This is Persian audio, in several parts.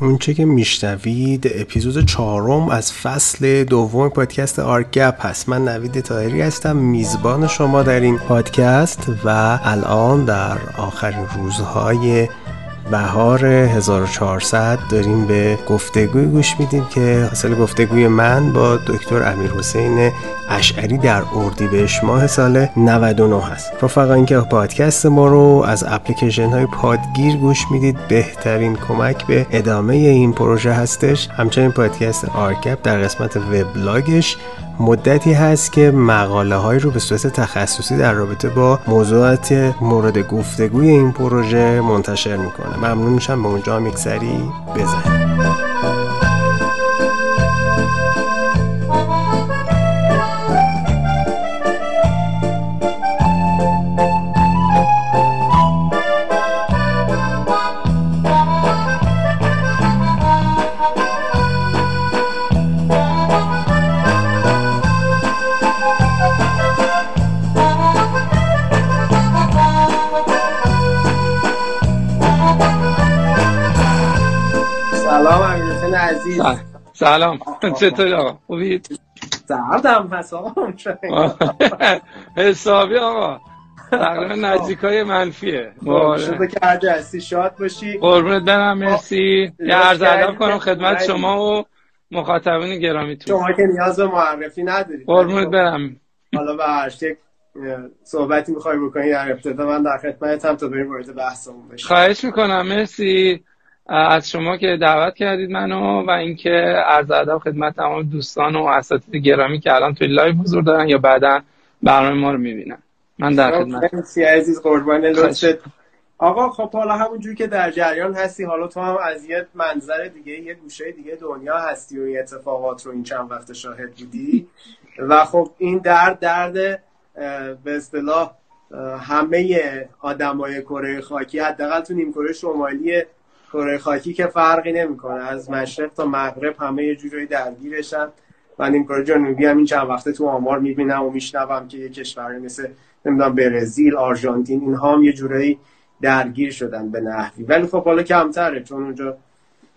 اونچه که میشنوید اپیزود چهارم از فصل دوم پادکست آرگپ هست. من نوید طاهری هستم میزبان شما در این پادکست و الان در آخرین روزهای بهار 1400 داریم به گفتگوی گوش میدیم که حاصل گفتگوی من با دکتر امیر حسین اشعری در اردیبهشت ماه سال 99 هست. رفقا اینکه پادکست ما رو از اپلیکیشن های پادگیر گوش می‌دید بهترین کمک به ادامه این پروژه هستش. همچنین پادکست آرکپ در قسمت وبلاگش مدتی هست که مقاله های رو به صورت تخصصی در رابطه با موضوعات مورد گفتگوی این پروژه منتشر می‌کنه. ممنون میشم به اونجا هم یک سری سلام. چطوری آقا؟ خوبید سردم پس آقا حسابی آقا. تقریبا نزدیک های منفیه. شده که هر هستی شاد باشی. قربونت برم مرسی. یه عرض ادب کنم خدمت شما و مخاطبین گرامی تو شما که نیاز به معرفی ندارید. قربونت برم. حالا به هر صحبتی می‌خوای بکنی در ابتدا. من در خدمتم تا بریم وارد بحثمون بشیم خواهش می‌کنم مرسی. از شما که دعوت کردید منو و اینکه عرض ادب خدمت تمام دوستان و اساتید گرامی که الان توی live حضور دارن یا بعدا برنامه ما رو می‌بینن. من در خدمت. عزیز قربان لطفت. آقا خب حالا همونجوری که در جریان هستی حالا تو هم از یه منظر دیگه یه گوشه دیگه دنیا هستی و این اتفاقات رو این چند وقت شاهد بودی. و خب این درد درد به اصطلاح همه آدمای کره خاکی حداقل تو نیم کره شمالی کره خاکی که فرقی نمی‌کنه. از مشرق تا مغرب همه یه جوری درگیرشن. و این کره جنوبی هم این چند وقته تو آمار می‌بینم و میشنوم که یه کشوری مثل نمی‌دونم برزیل آرژانتین اینها هم یه جورایی درگیر شدن به نحوی. ولی خب حالا کمتره چون اونجا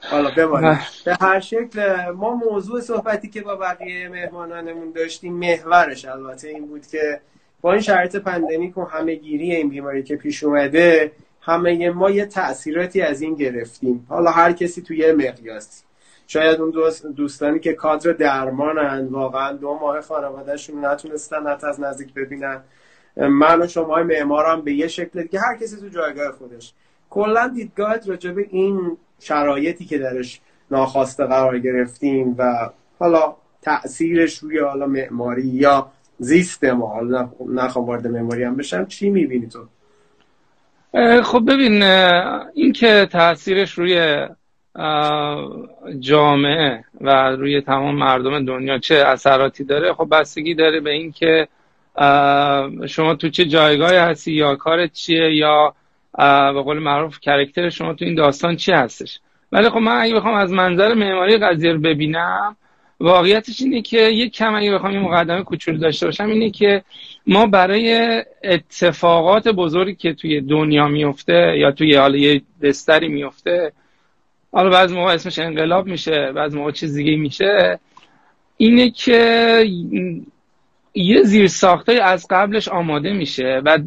حالا بمانیم. به هر شکل ما موضوع صحبتی که با بقیه مهمانانمون داشتیم محورش البته این بود که با این شرایط پندمیک و همه گیری این بیماری که پیش اومده همه ما یه تاثیراتی از این گرفتیم. حالا هر کسی توی یه مقیاسی. شاید اون دوست دوستانی که کادر درمانن واقعا دو ماه خانوادهشون نتونستن حتی از نزدیک ببینن. من و شما معمارم به یه شکل دیگه. هر کسی تو جایگاه خودش. کلا دیدگاهت راجع به این شرایطی که درش ناخواسته قرار گرفتیم و حالا تاثیرش روی حالا معماری یا زیست ما حالا نخوام وارد معماری هم بشم چی می‌بینی تو؟ خب ببین این که تاثیرش روی جامعه و روی تمام مردم دنیا چه اثراتی داره خب بستگی داره به این که شما تو چه جایگاهی هستی یا کارت چیه یا به قول معروف کرکتر شما تو این داستان چی هستش. ولی خب من اگه بخوام از منظر معماری قضیه رو ببینم واقعیتش اینه که یک کم اگه بخوام یه مقدمه کوچولو داشته باشم اینه که ما برای اتفاقات بزرگی که توی دنیا میفته یا توی حالا یه بستری میفته حالا بعض موقع اسمش انقلاب میشه بعض موقع چیز دیگه میشه اینه که یه زیر ساخته از قبلش آماده میشه و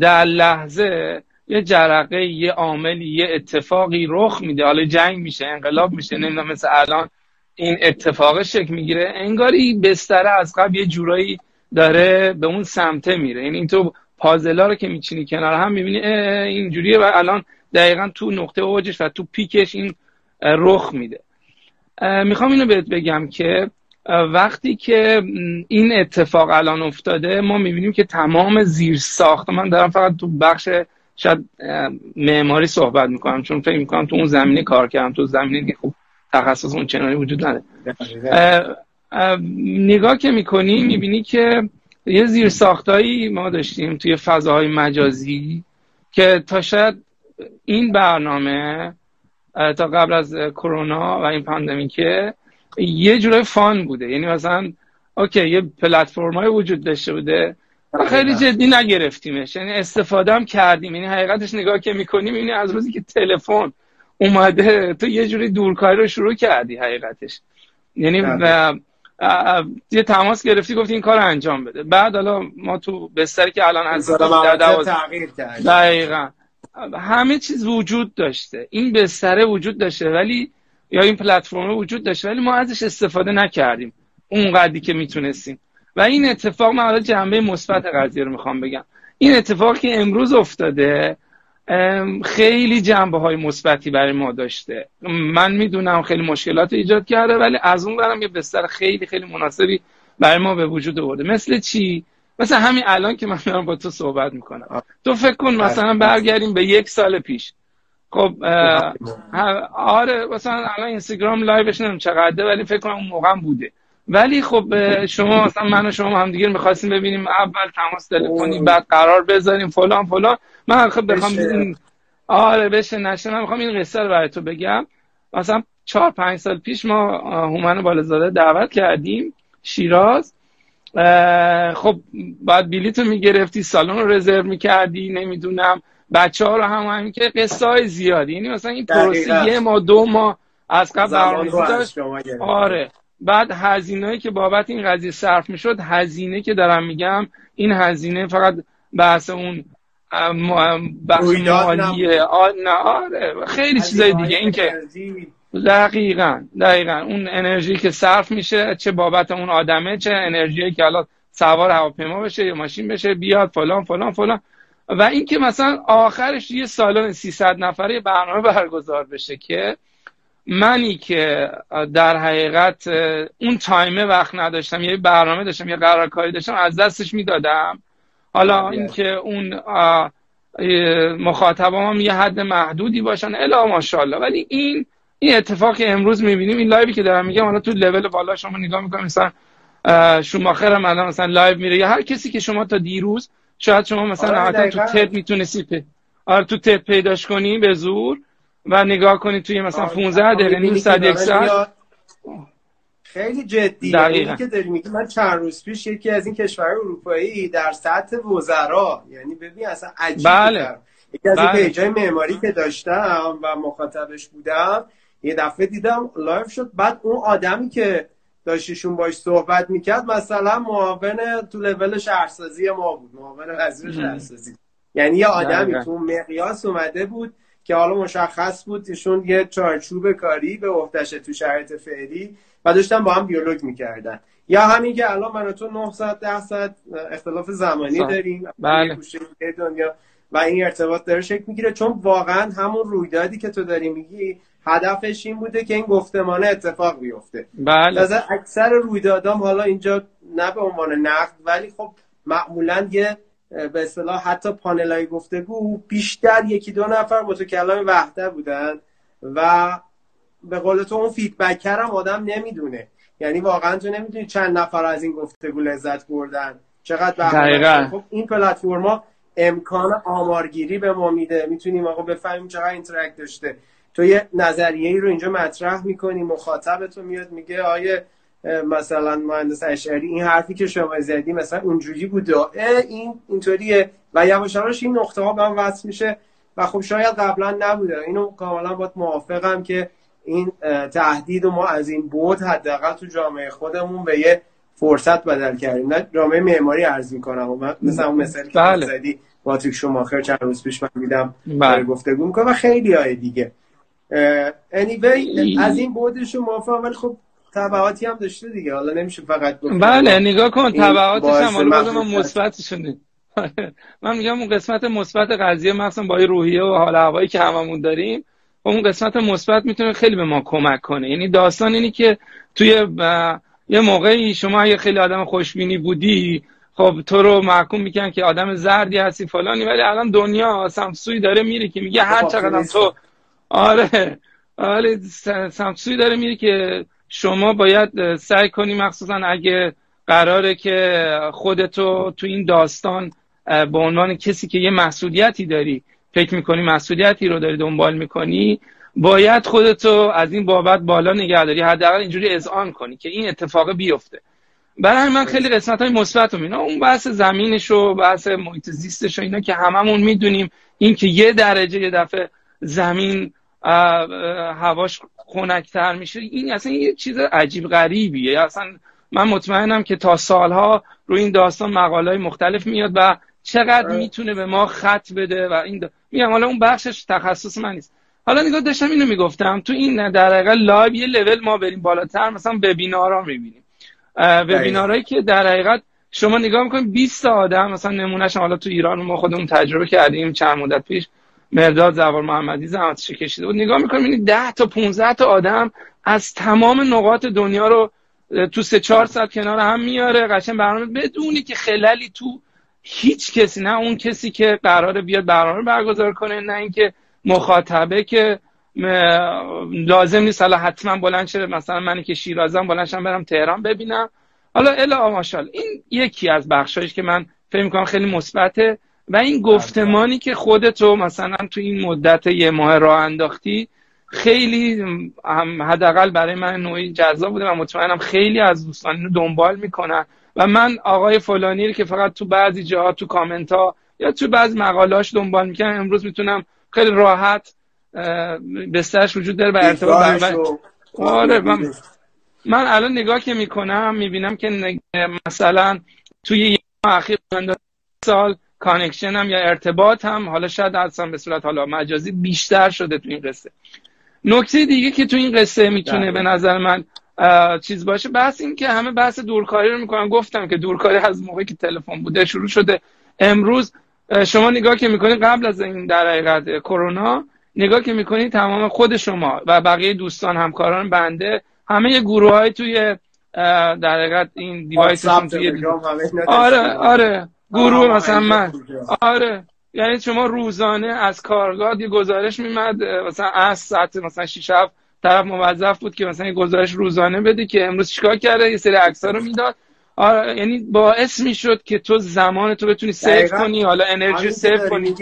در لحظه یه جرقه یه عاملی یه اتفاقی رخ میده. حالا جنگ میشه انقلاب میشه نمی‌دونم مثل الان این اتفاق شکل می‌گیره. انگاری بستره از قبل یه جورایی داره به اون سمته میره. یعنی این تو پازلا رو که میچینی کنار هم می‌بینی اینجوریه و الان دقیقا تو نقطه اوجش و تو پیکش این رخ میده. می‌خوام اینو بهت بگم که وقتی که این اتفاق الان افتاده ما می‌بینیم که تمام زیر ساخت من دارم فقط تو بخش شاید معماری صحبت می‌کنم چون فکر می‌کنم تو اون زمینه کار کردم تو زمینه که خوب تخصص اون چنانی وجود نداره. نگاه که می‌کنی می‌بینی که یه زیر ساختایی ما داشتیم توی فضاهای مجازی که تا شاید این برنامه تا قبل از کرونا و این پاندمیکه یه جورای فان بوده. یعنی مثلا اوکی یه پلتفرم های وجود داشته بوده خیلی جدی نگرفتیمش. یعنی استفاده هم کردیم. یعنی حقیقتش نگاه که می‌کنیم یعنی از روزی که تلفن اومده تو یه جوری دورکاری رو شروع کردی حقیقتش. یعنی بله. یه تماس گرفتی گفتی این کار انجام بده. بعد حالا ما تو بستری که الان از دقیقا. همه چیز وجود داشته. این بستره وجود داشته ولی یا این پلتفرم وجود داشته ولی ما ازش استفاده نکردیم. اون قدری که می‌تونستیم. و این اتفاق من حالا جنبه مثبت قضیه رو می‌خوام بگم. این اتفاقی که امروز افتاده خیلی جنبه های مثبتی برای ما داشته. من می‌دونم خیلی مشکلات ایجاد کرده ولی از اون برم یه بستر خیلی خیلی مناسبی برای ما به وجود آورده. مثل چی؟ مثل همین الان که من دارم با تو صحبت می‌کنم. تو فکر کن مثلا برگردیم به یک سال پیش. خب آره مثلا الان اینستاگرام لایوش نمیم چقدر ولی فکر کنم اون موقع بوده. ولی خب شما مثلا من و شما هم دیگه می‌خواستیم ببینیم اول تماس تلفنی بعد قرار بزنیم فلان فلان. من خب بخوام این آره بشه نشه. من می‌خوام این قصه رو برای تو بگم. مثلا چهار پنج سال پیش ما هومن بالزاده دعوت کردیم شیراز. خب بعد بلیتو می‌گرفتی سالن رو رزرو می‌کردی نمی‌دونم. بچه ها رو هم همین که قصه های زیادی. یعنی مثلا این پروسه یه ما دو ما از قبل برنامه‌ریزی داشت. آره. بعد هزینه‌ای که بابت این قضیه صرف می‌شد هزینه که دارم میگم این هزینه فقط بحث اون بحث مالیه نه آره خیلی چیزای دیگه. این که دقیقا دقیقا. اون انرژی که صرف میشه چه بابت اون آدمه چه انرژی که الان سوار هواپیما بشه یا ماشین بشه بیاد فلان فلان فلان. و اینکه مثلا آخرش یه سالن 300 نفره برنامه برگزار بشه که منی که در حقیقت اون تایمه وقت نداشتم یه برنامه داشتم یه قرارکاری داشتم از دستش می‌دادم. حالا اینکه اون مخاطبام هم یه حد محدودی باشن الا ماشاءالله. ولی این این اتفاق که امروز می‌بینیم این لایوی که دارم میگم حالا تو لول بالا شما نگاه می‌کنیم مثلا شوماخر هم الان مثلا live میره یا هر کسی که شما تا دیروز شاید شما مثلا آره تو TED می‌تونستی آره تو TED پیداش کنی به زور و نگاه کنید توی مثلا 15 دقیقه نیم ساعت یک ساعت. خیلی جدی یعنی که داری میگی من چند روز پیش یکی از این کشورهای اروپایی در سطح وزرا یعنی ببین اصلا عجیب بله. یکی از بله. page ای معماری که داشتم و مخاطبش بودم یه دفعه دیدم live شد. بعد اون آدمی که داشتیشون باش صحبت می‌کرد مثلا معاون تو لول شهرسازی ما بود. معاون وزیر شهرسازی. یعنی یه آدمی تو مقیاس اومده بود که حالا مشخص بود ایشون یه چارچوب کاری به عهدهش تو شرایط فعلی و داشتن با هم دیالوگ می‌کردن. یا همین که الان من تو 9 ساعت 10 ساعت اختلاف زمانی داریم. بله. دنیا. و این ارتباط داره شکل می‌گیره. چون واقعا همون رویدادی که تو داری میگی هدفش این بوده که این گفتمانه اتفاق بیفته. بله. اکثر رویدادام حالا اینجا نه به عنوان نقد ولی خب معمولا یه به اصطلاح حتی پانل های گفتگو بیشتر یکی دو نفر متکلم وحده بودن و به قول تو اون feedback رو هم آدم نمی‌دونه. یعنی واقعا تو نمی‌دونی چند نفر از این گفتگو لذت بردن. چقدر خب این پلتفرما امکان آمارگیری به ما میده. می‌تونیم آقا بفهمیم چقدر interact داشته. تو یه نظریه ای رو اینجا مطرح می‌کنی مخاطب تو میاد میگه آیه مثلا مهندس اشعری این حرفی که شما زدی مثلا اونجوری بوده این اینطوریه. و یواش یواش این نقطه ها به هم وصل میشه. و خب شاید قبلا نبوده. اینو کاملا باید موافقم که این تهدید و ما از این بود حداقل تو جامعه خودمون به یه فرصت بدل کردیم. نه جامعه معماری عرض می‌کنم. مثلا اون که بله. زدی باتریک شوماخر چند روز پیش من دیدم بله. گفتگو می‌کنه و خیلی های دیگه. anyway از این بودش موافقم ولی خب تبعاتی هم داشته دیگه. حالا نمیشه فقط بله نگاه کن تبعاتش هم حالا من مثبتشونه من میگم اون قسمت مثبت قضیه مثلا با روحیه و حال هوایی که هممون داریم اون قسمت مثبت می‌تونه خیلی به ما کمک کنه. یعنی داستان اینی که توی یه موقعی شما اگه خیلی آدم خوشبینی بودی خب تو رو محکوم می‌کنن که آدم زردی هستی فلانی ولی الان دنیا سمسوی داره میره که میگه هر چقدر تو آره. آره سمسوی داره میره که شما باید سعی کنی مخصوصا اگه قراره که خودتو تو این داستان به عنوان کسی که یه مسئولیتی داری فکر می‌کنی مسئولیتی رو داری دنبال می‌کنی؟ باید خودتو از این بابت بالا نگه داری حداقل اینجوری اذعان کنی که این اتفاق بیفته. برای من خیلی قسمت های مثبت رو اون بحث زمینش و بحث محیط زیستش و اینا که هممون می‌دونیم. این که یه درجه یه دفعه زمین هواش خنکتر میشه این اصلا یه چیز عجیب غریبیه. اصلا من مطمئنم که تا سالها روی این داستان مقاله های مختلف میاد و چقدر آره. می‌تونه به ما خط بده و این میگم حالا اون بخشش تخصص من نیست. حالا نگاه داشتم اینو می‌گفتم تو این در حقیقت live یه لول ما بریم بالاتر مثلا وبینارا می‌بینیم. وبینارهایی که در حقیقت شما نگاه می‌کنید 20 آدم مثلا نمونهش حالا تو ایران ما خودمون تجربه کردیم چند مدت پیش مرداد زوار محمدی زحمتش کشیده بود. نگاه می‌کنیم 10 تا 15 تا آدم از تمام نقاط دنیا رو تو سه چهار ساعت کنار هم میاره. قشنگ برنامه بدونی که خلالی تو هیچ کسی نه اون کسی که قراره بیاد برنامه برگزار کنه نه اینکه مخاطبه که لازم نیست. حالا حتما بلند شه مثلا منی که شیرازم بلند شم برم تهران ببینم. حالا الا ماشال این یکی از بخشایش که من فکر می‌کنم خیلی مثبته و این گفتمانی که خودت رو مثلا تو این مدت یه ماه راه انداختی خیلی حداقل برای من نوعی جذاب بوده و مطمئنم خیلی از دوستان دنبال می‌کنن. و من آقای فلانی رو که فقط تو بعضی جاها تو کامنت ها یا تو بعضی مقالاش دنبال می‌کنم امروز می‌تونم خیلی راحت بسترش وجود داره و ارتباط آره من, من الان نگاه که می‌کنم می‌بینم که مثلا توی یه اخیر سال connection هم یا ارتباط هم حالا شاید اصلا به صورت حالا مجازی بیشتر شده تو این قصه. نکته دیگه که تو این قصه می‌تونه به نظر من چیز باشه. بحث این که همه بحث دورکاری رو می‌کنن. گفتم که دورکاری از موقعی که تلفن بوده شروع شده. امروز شما نگاه که می‌کنید قبل از این در حقیقت کرونا نگاه که می‌کنید تمام خود شما و بقیه دوستان همکاران بنده همه یه گروه های توی در حقیقت این دیوایس توی آره آره. گروه مثلا من. آره. یعنی شما روزانه از کارگاه یه گزارش میمد مثلا از ساعت مثلا 6 7 طرف موظف بود که مثلا یه گزارش روزانه بده که امروز چیکار کرده؟ یه سری عکس‌ها رو می‌داد. آره یعنی باعث می‌شد که تو زمان تو بتونی سیو کنی حالا انرژی سیو کنی.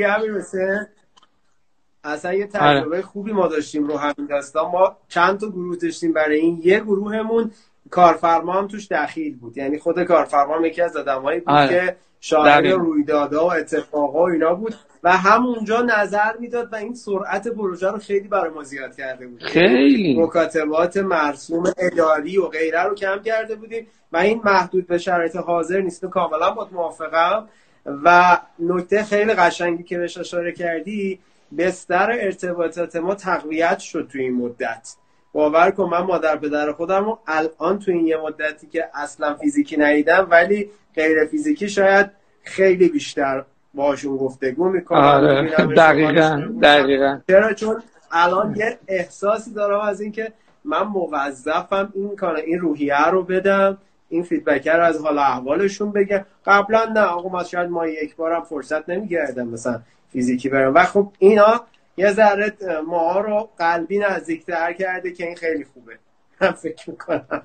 اصلا یه تجربه آره. خوبی ما داشتیم رو همین داستان. ما چند تا گروه داشتیم برای این یه گروهمون. کارفرما هم توش دخیل بود. یعنی خود کارفرما یکی از آدمایی بود آره. که شاهد رویدادها و اتفاقا و اینا بود. و همونجا نظر می‌داد و این سرعت پروژه رو خیلی برای ما زیاد کرده بود خیلی. مکاتبات مرسوم اداری و غیره رو کم کرده بودیم و این محدود به شرایط حاضر نیست. کاملا با موافقم و نکته خیلی قشنگی که بهش اشاره کردی بستر ارتباطات ما تقویت شد تو این مدت. باور کن من مادر پدر خودم رو الان تو این یه مدتی که اصلا فیزیکی ندیدم ولی غیر فیزیکی شاید خیلی بیشتر باشون گفتگو می‌کنم آره. دقیقا دقیقا. چرا؟ چون الان یه احساسی دارم از اینکه من موظفم این کار این روحیه رو بدم این فیدبک رو از حال احوالشون بگم. قبلا نه آقا ما شاید ما یک بارم فرصت نمیگردم مثلا فیزیکی برم. و خب اینا یه ذره ما رو قلبی نزدیکتر کرده که این خیلی خوبه. من فکر می‌کنم.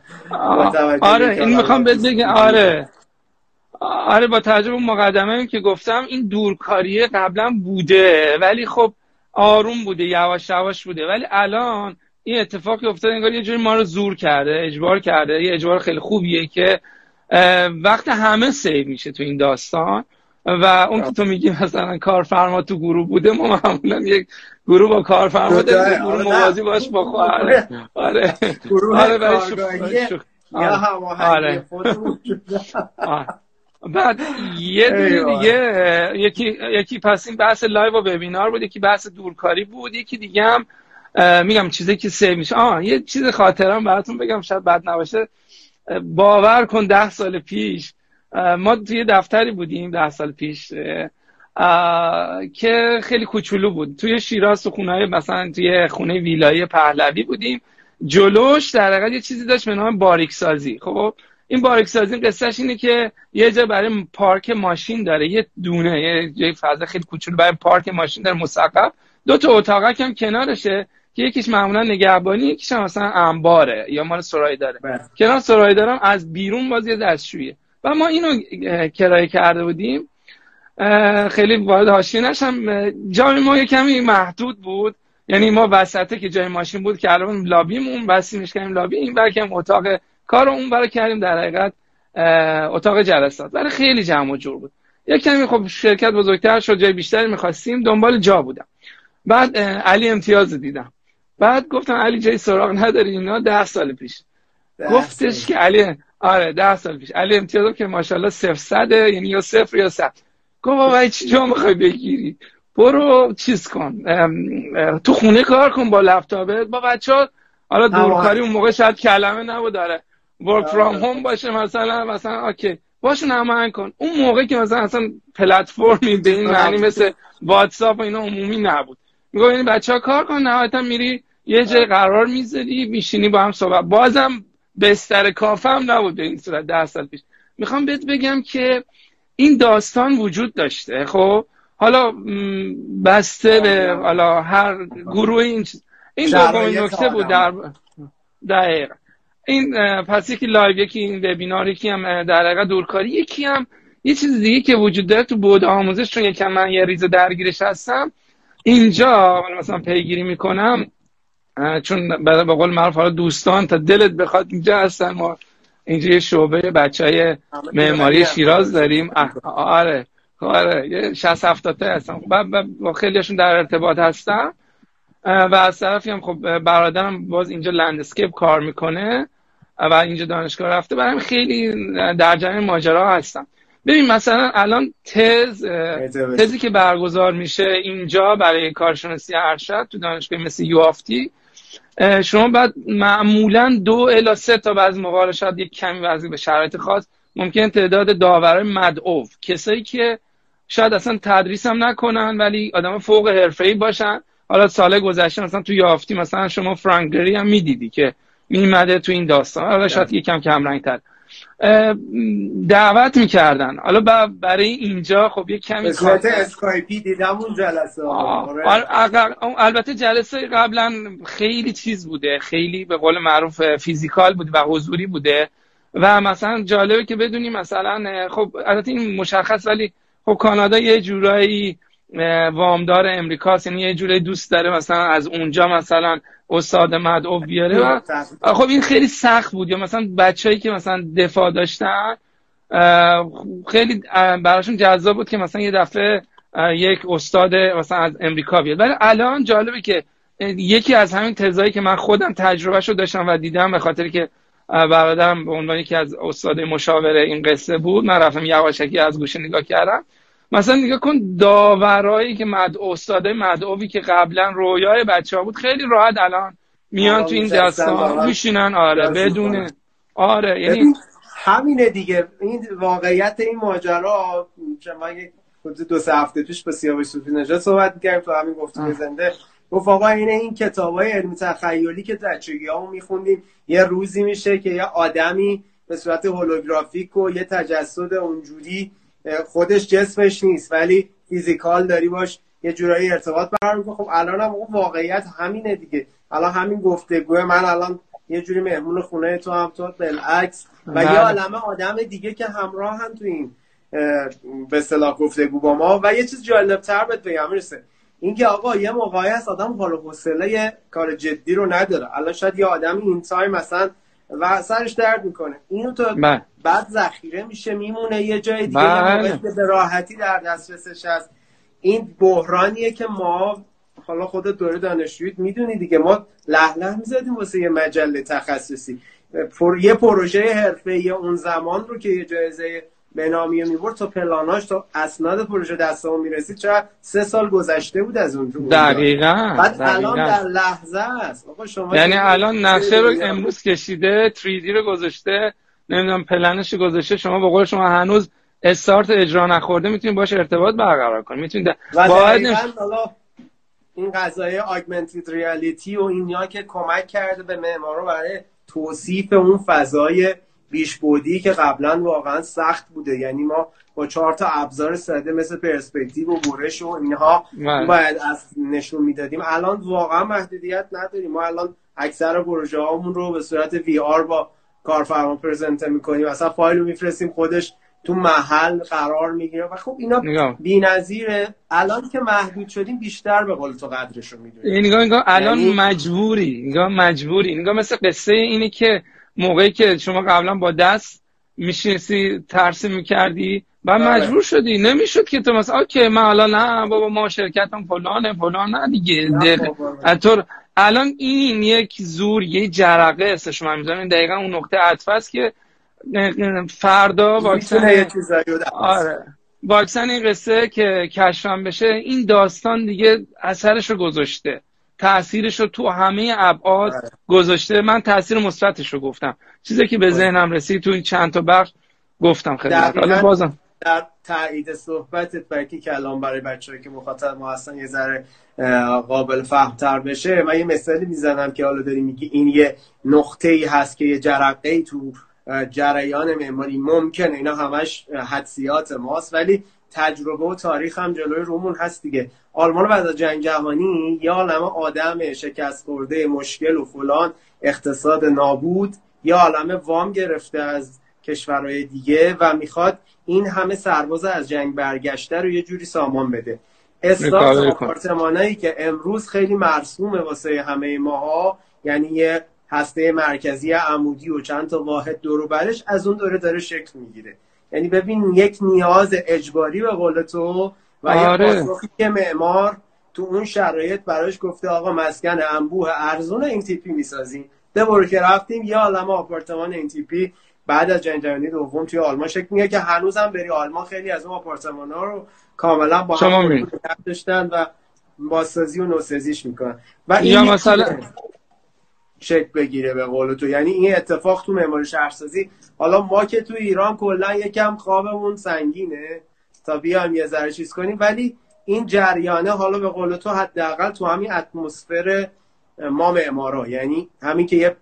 آره این می‌خوام بهت بگم. آره. آره با توجه به مقدمه که گفتم این دورکاریه قبلا بوده. ولی خب آروم بوده یواش یواش بوده. ولی الان این اتفاقی افتاده انگار یه جوری ما رو زور کرده اجبار کرده. یه اجبار خیلی خوبیه که وقت همه سیو میشه تو این داستان. و اون که تو میگی مثلا کارفرما تو گروه بوده ما معمولا یک گروه با کارفرما داریم گروه موازی باش با آره آره گروه آره. یا هماهنگی آره. بعد یه دیگه یکی یکی پس این بحث live و وبینار بود یکی بحث دورکاری بود یکی دیگه هم میگم چیزی که save میشه. آه یه چیز خاطرم براتون بگم شاید بد نباشه. باور کن ده سال پیش ما توی دفتری بودیم ده سال پیش که خیلی کوچولو بود. توی شیراز تو خونه مثلا توی خونه ویلایی پهلوی بودیم. جلوش در یه چیزی داشت به نام باریک سازی خب این باریک سازی قصهش اینه که یه جا برای پارک ماشین داره یه دونه یه جای فضا خیلی کوچولو برای پارک ماشین داره مسقف دو تا اتاقک هم کنارشه که یکیش معمولا نگهبانی یکیش هم مثلا انباره یا مال سرای داره بله. کنار سرای دارم از بیرون باز یه دستشویه. و ما اینو کرایه کرده بودیم. خیلی وارد حاشیه نشم. جای ما یه کمی محدود بود. یعنی ما وسطه که جای ماشین بود که الان لابیمون بسیمش کردیم لابی. این برکم اتاق کار اون برای کردیم در حقیقت اتاق جلسات. برای خیلی جمع و جور بود. یک کمی خب شرکت بزرگتر شد جای بیشتری می‌خواستیم دنبال جا بودم. بعد علی امتیاز دیدم. بعد گفتم علی جای سراغ نداری اینا ده سال پیش. گفتش که علی آره ده سال پیش. علی امتیاز که ماشاءالله صفر صده یعنی یا صفر یا صد. گفت بابا چی جا می‌خوای بگیری. برو چیز کن تو خونه کار کن با لپتاپت. با بچه ها حالا دورکاری اون موقع شاید کلمه نبود داره ورک فرام هوم باشه مثلا مثلا اوکی. باشون عمل کن. اون موقع که مثلا اصلا پلتفرمی به این معنی مثل واتساپ و اینا عمومی نبود. میگم یعنی بچه ها کار کن نهایتا میری یه جای قرار می‌ذاری میشینی با هم صحبت. بازم بستر کافم نبود به این صورت ده سال پیش. می‌خوام بهت بگم که این داستان وجود داشته خب؟ حالا بسته به حالا هر گروه این چیز. این دومین نکته بود در دقیقا. این پس یکی live یکی این وبینار یکی هم در حقیقت دورکاری یکی هم یه چیز دیگه که وجود داره تو بود آموزش چون یکم من یه ریز درگیرش هستم. اینجا مثلا پیگیری می‌کنم چون به قول معروف حالا دوستان تا دلت بخواد اینجا هستن ما. اینجا یه شعبه بچه های معماری شیراز داریم. آره آره یه 60 70 تا هستم. با خیلیشون در ارتباط هستم. و از طرفی هم خب برادرم باز اینجا لندسکیپ کار می‌کنه. و اینجا دانشگاه رفته برای خیلی در جریان ماجرا هستم. ببین مثلا الان تز تزی که برگزار میشه اینجا برای کارشناسی ارشد تو دانشگاه مثل یوافتی شما بعد معمولا دو الا سه تا بعض موقع شاید یک کمی وضعی به شرایط خاص ممکن تعداد داورای مدعو کسایی که شاید اصلا تدریس هم نکنن ولی آدم فوق حرفه‌ای باشن. حالا سال گذشته مثلا تو یافتی مثلا شما فرانک گری هم می‌دیدی که میومده تو این داستان. حالا شاید یکم کم رنگ تر دعوت می‌کردن. حالا برای اینجا خب یه کمی صورت اسکایپی دیدم اون جلسه آره. البته جلسه قبلا خیلی چیز بوده. خیلی به قول معروف physical بوده و حضوری بوده. و مثلا جالبه که بدونی مثلا خب البته این مشخص ولی خب کانادا یه جورایی وامدار امریکاست یعنی یه جوری دوست داره مثلا از اونجا مثلا استاد مدعو بیاره و خب این خیلی سخت بود. یا مثلا بچهایی که مثلا دفاع داشتن خیلی براشون جذاب بود که مثلا یه دفعه یک استاد مثلا از امریکا بیاد. ولی الان جالبه که یکی از همین تزایی که من خودم تجربه شو داشتم و دیدم به خاطر که برادرم به عنوان یکی از استاد مشاوره این قصه بود. من رفتم یواشکی از گوشه نگاه کردم. مثلا نگاه کن داورایی که مد استاده مدعوی که قبلا رویای بچه ها بود خیلی راحت الان میان تو این داستان میشینن آره بدون آره یعنی همینه دیگه. این واقعیت این ماجرا من یک دو سه هفته پیش با سیاوش صوفی نژاد صحبت می‌کردیم تو همین گفتگو زنده. گفت آقا اینه این کتابای علمی تخیلی که بچگی ها میخوندیم یه روزی میشه که یه آدمی به صورت هولوگرافیک و یه تجسد اونجوری خودش جسمش نیست ولی فیزیکال داری باش یه جورایی ارتباط برقرار خب الان هم واقعیت همینه دیگه. الان همین گفتگوه. من الان یه جوری مهمون خونه تو هم تو بالعکس. و یه بله. عالمه آدم دیگه که همراه هم تو این به اصطلاح گفتگو با ما. و یه چیز جالب تر بهت بگم می‌رسه. اینکه آقا یه موقعی هست آدم حال حوصله کار جدی رو نداره. الان شاید یه آدمی این تایم مثلا و سرش درد می‌کنه اینو تو بله. بعد ذخیره میشه میمونه یه جای دیگه بله. به راحتی در دسترسش هست این بحرانیه که ما حالا خود دوره دانشجویت می‌دونی دیگه ما لح می‌زدیم واسه یه مجله تخصصی یه پروژه حرفه یه اون زمان رو که یه جایزه به نامیه می‌برد تا پلاناش تا اسناد پروژه دستمون می‌رسید. چرا سه سال گذشته بود از اون دقیقا بعد الان در لحظه است. شما یعنی الان نقشه رو امروز کشیده 3D رو گذاشته نمی‌دونم پلنش گذاشته شما به قول شما هنوز استارت اجرا نخورده می‌تونید باش ارتباط برقرار کنید. می‌تونید باید این قضایه آگمنتید ریالیتی و اینیا که کمک کرده به معمارا برای توصیف اون فضای بیش بودی که قبلا واقعا سخت بوده. یعنی ما با چهار تا ابزار ساده مثل پرسپکتیو و برش و اینها بله. باید از نشون می‌دادیم. الان واقعا محدودیت نداریم. ما الان اکثر پروژه هامون رو به صورت وی آر با کارفرما پرزنت می‌کنیم. اصلا فایل رو میفرستیم خودش تو محل قرار می‌گیره. و خب اینا بی‌نظیره. الان که محدود شدیم بیشتر به قول تو قدرش رو می‌دونیم نگاه نگاه الان یعنی... مجبوری. نگاه مجبوری. نگاه مثل قصه اینه که موقعی که شما قبلا با دست میشنسی ترسیم می‌کردی و بله. مجبور شدی. نمی‌شد که تو مثلا اوکی من حالا نه بابا ما شرکتم فلانه فلان نه دیگه تو الان این یک زور یه جرقه استش من می‌ذارم. دقیقا اون نقطه عطف است که فردا واکسن آره. واکسن این قصه که کشفم بشه این داستان دیگه اثرش رو گذاشته. تاثیرش رو تو همه ابعاد آره. گذاشته. من تاثیر مثبتش رو گفتم. چیزی که به ذهنم رسید تو این چند تا بخش گفتم خدمت حالا بازم. در تایید صحبتت برای که الان برای بچه‌ای که مخاطب ما هستن یه ذره قابل فهمتر بشه. من یه مثالی می‌زنم که حالا داری میگی این یه نقطه ای هست که یه جرقه ای تو جریان معماری ممکنه. اینا همش حدسیات ماست. ولی تجربه و تاریخ هم جلوی رومون هست دیگه. آلمان بعد از جنگ جهانی یا عالم آدم شکست خورده مشکل و فلان اقتصاد نابود یا عالم وام گرفته از کشورهای دیگه و می‌خواد این همه سرباز از جنگ برگشته رو یه جوری سامان بده. اصلاح آپارتمانایی که امروز خیلی مرسومه واسه همه ماها یعنی یه هسته مرکزی عمودی و چند تا واحد دور برش از اون دوره داره شکل می‌گیره. یعنی ببین یک نیاز اجباری به قول تو و آره. یک پاسخی که معمار تو اون شرایط براش گفته آقا مسکن انبوه ارزون این تیپی می‌سازیم ده برو که رفتیم یا عالم آپارتمان این تیپی بعد از جنگ جهانی دوم توی آلمان شکل میگه که هنوزم بری آلمان خیلی از اون آپارتمان ها رو کاملا با هم داشتن و بازسازی و نوسازیش می‌کنن. و این یا مثلا شکل بگیره به قول تو. یعنی این اتفاق تو معماری شهرسازی حالا ما که تو ایران کلا یکم خوابمون سنگینه تا بیایم یه ذره چیز کنیم ولی این جریانه حالا به قول تو حداقل تو همین اتمسفر ما معمارا. یعنی همین که یه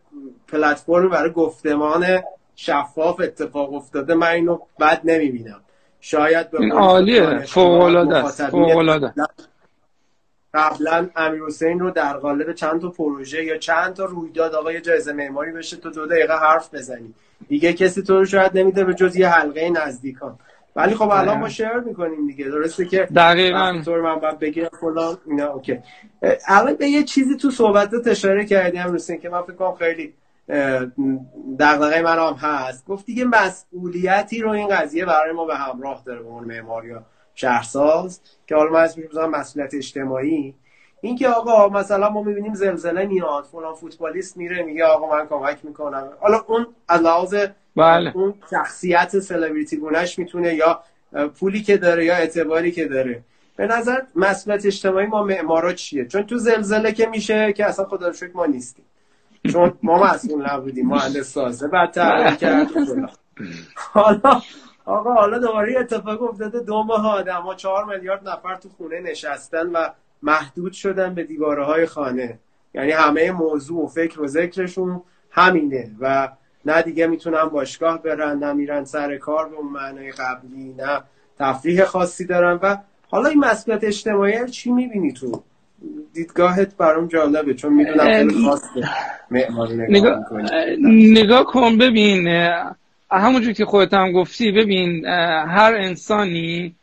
پلتفرم برای گفتمان شفاف اتفاق افتاده من اینو بد نمی‌بینم. شاید به عالیه. فوق العاده قبلا امیر حسین رو در قالب چند تا پروژه یا چند تا رویداد آقا یه جایزه معماری بشه تو دو دقیقه حرف بزنی. دیگه کسی تو رو شاید نمیده به جز یه حلقه نزدیکان. ولی خب الان ما شیر می‌کنیم دیگه. درسته که دقیقاً. طور من باید بگیرم فلان اینا اوکی. الان به یه چیزی تو صحبتات اشاره کردی امیر حسین که من فکر کنم خیلی دغدغه من هم هست. گفت دیگه مسئولیتی رو این قضیه برای ما به همراه داره به عنوان معمار یا شهرساز که حالا من اسمش مسئولیت اجتماعی. این که آقا مثلا ما می‌بینیم زلزله میاد فلان فوتبالیست میره میگه آقا من کمک می‌کنم. حالا اون از لحاظ بله. اون شخصیت سلبریتی گونش می‌تونه یا پولی که داره یا اعتباری که داره. به نظر مسئولیت اجتماعی ما معمارا چیه؟ چون تو زلزله که میشه که اصلا خدا رو ما نیستیم. چون ما مسئول نبودیم مهندس سازه بعد تعریف کرد حالا آقا حالا دوباره اتفاق افتاده. دو ماه آدم ها چهار میلیارد نفر تو خونه نشستن و محدود شدن به دیواره های خانه. یعنی همه موضوع و فکر و ذکرشون همینه و نه دیگه می‌تونن باشگاه برن نه میرن سر کار به اون معنای قبلی نه تفریح خاصی دارن. و حالا این مسئولیت اجتماعی چی می‌بینی تو؟ دیدگاهت برام جالبه چون می‌دونم خیلی خاصه. نگاه, نگاه کن ببین همونجور که خودت هم گفتی ببین هر انسانی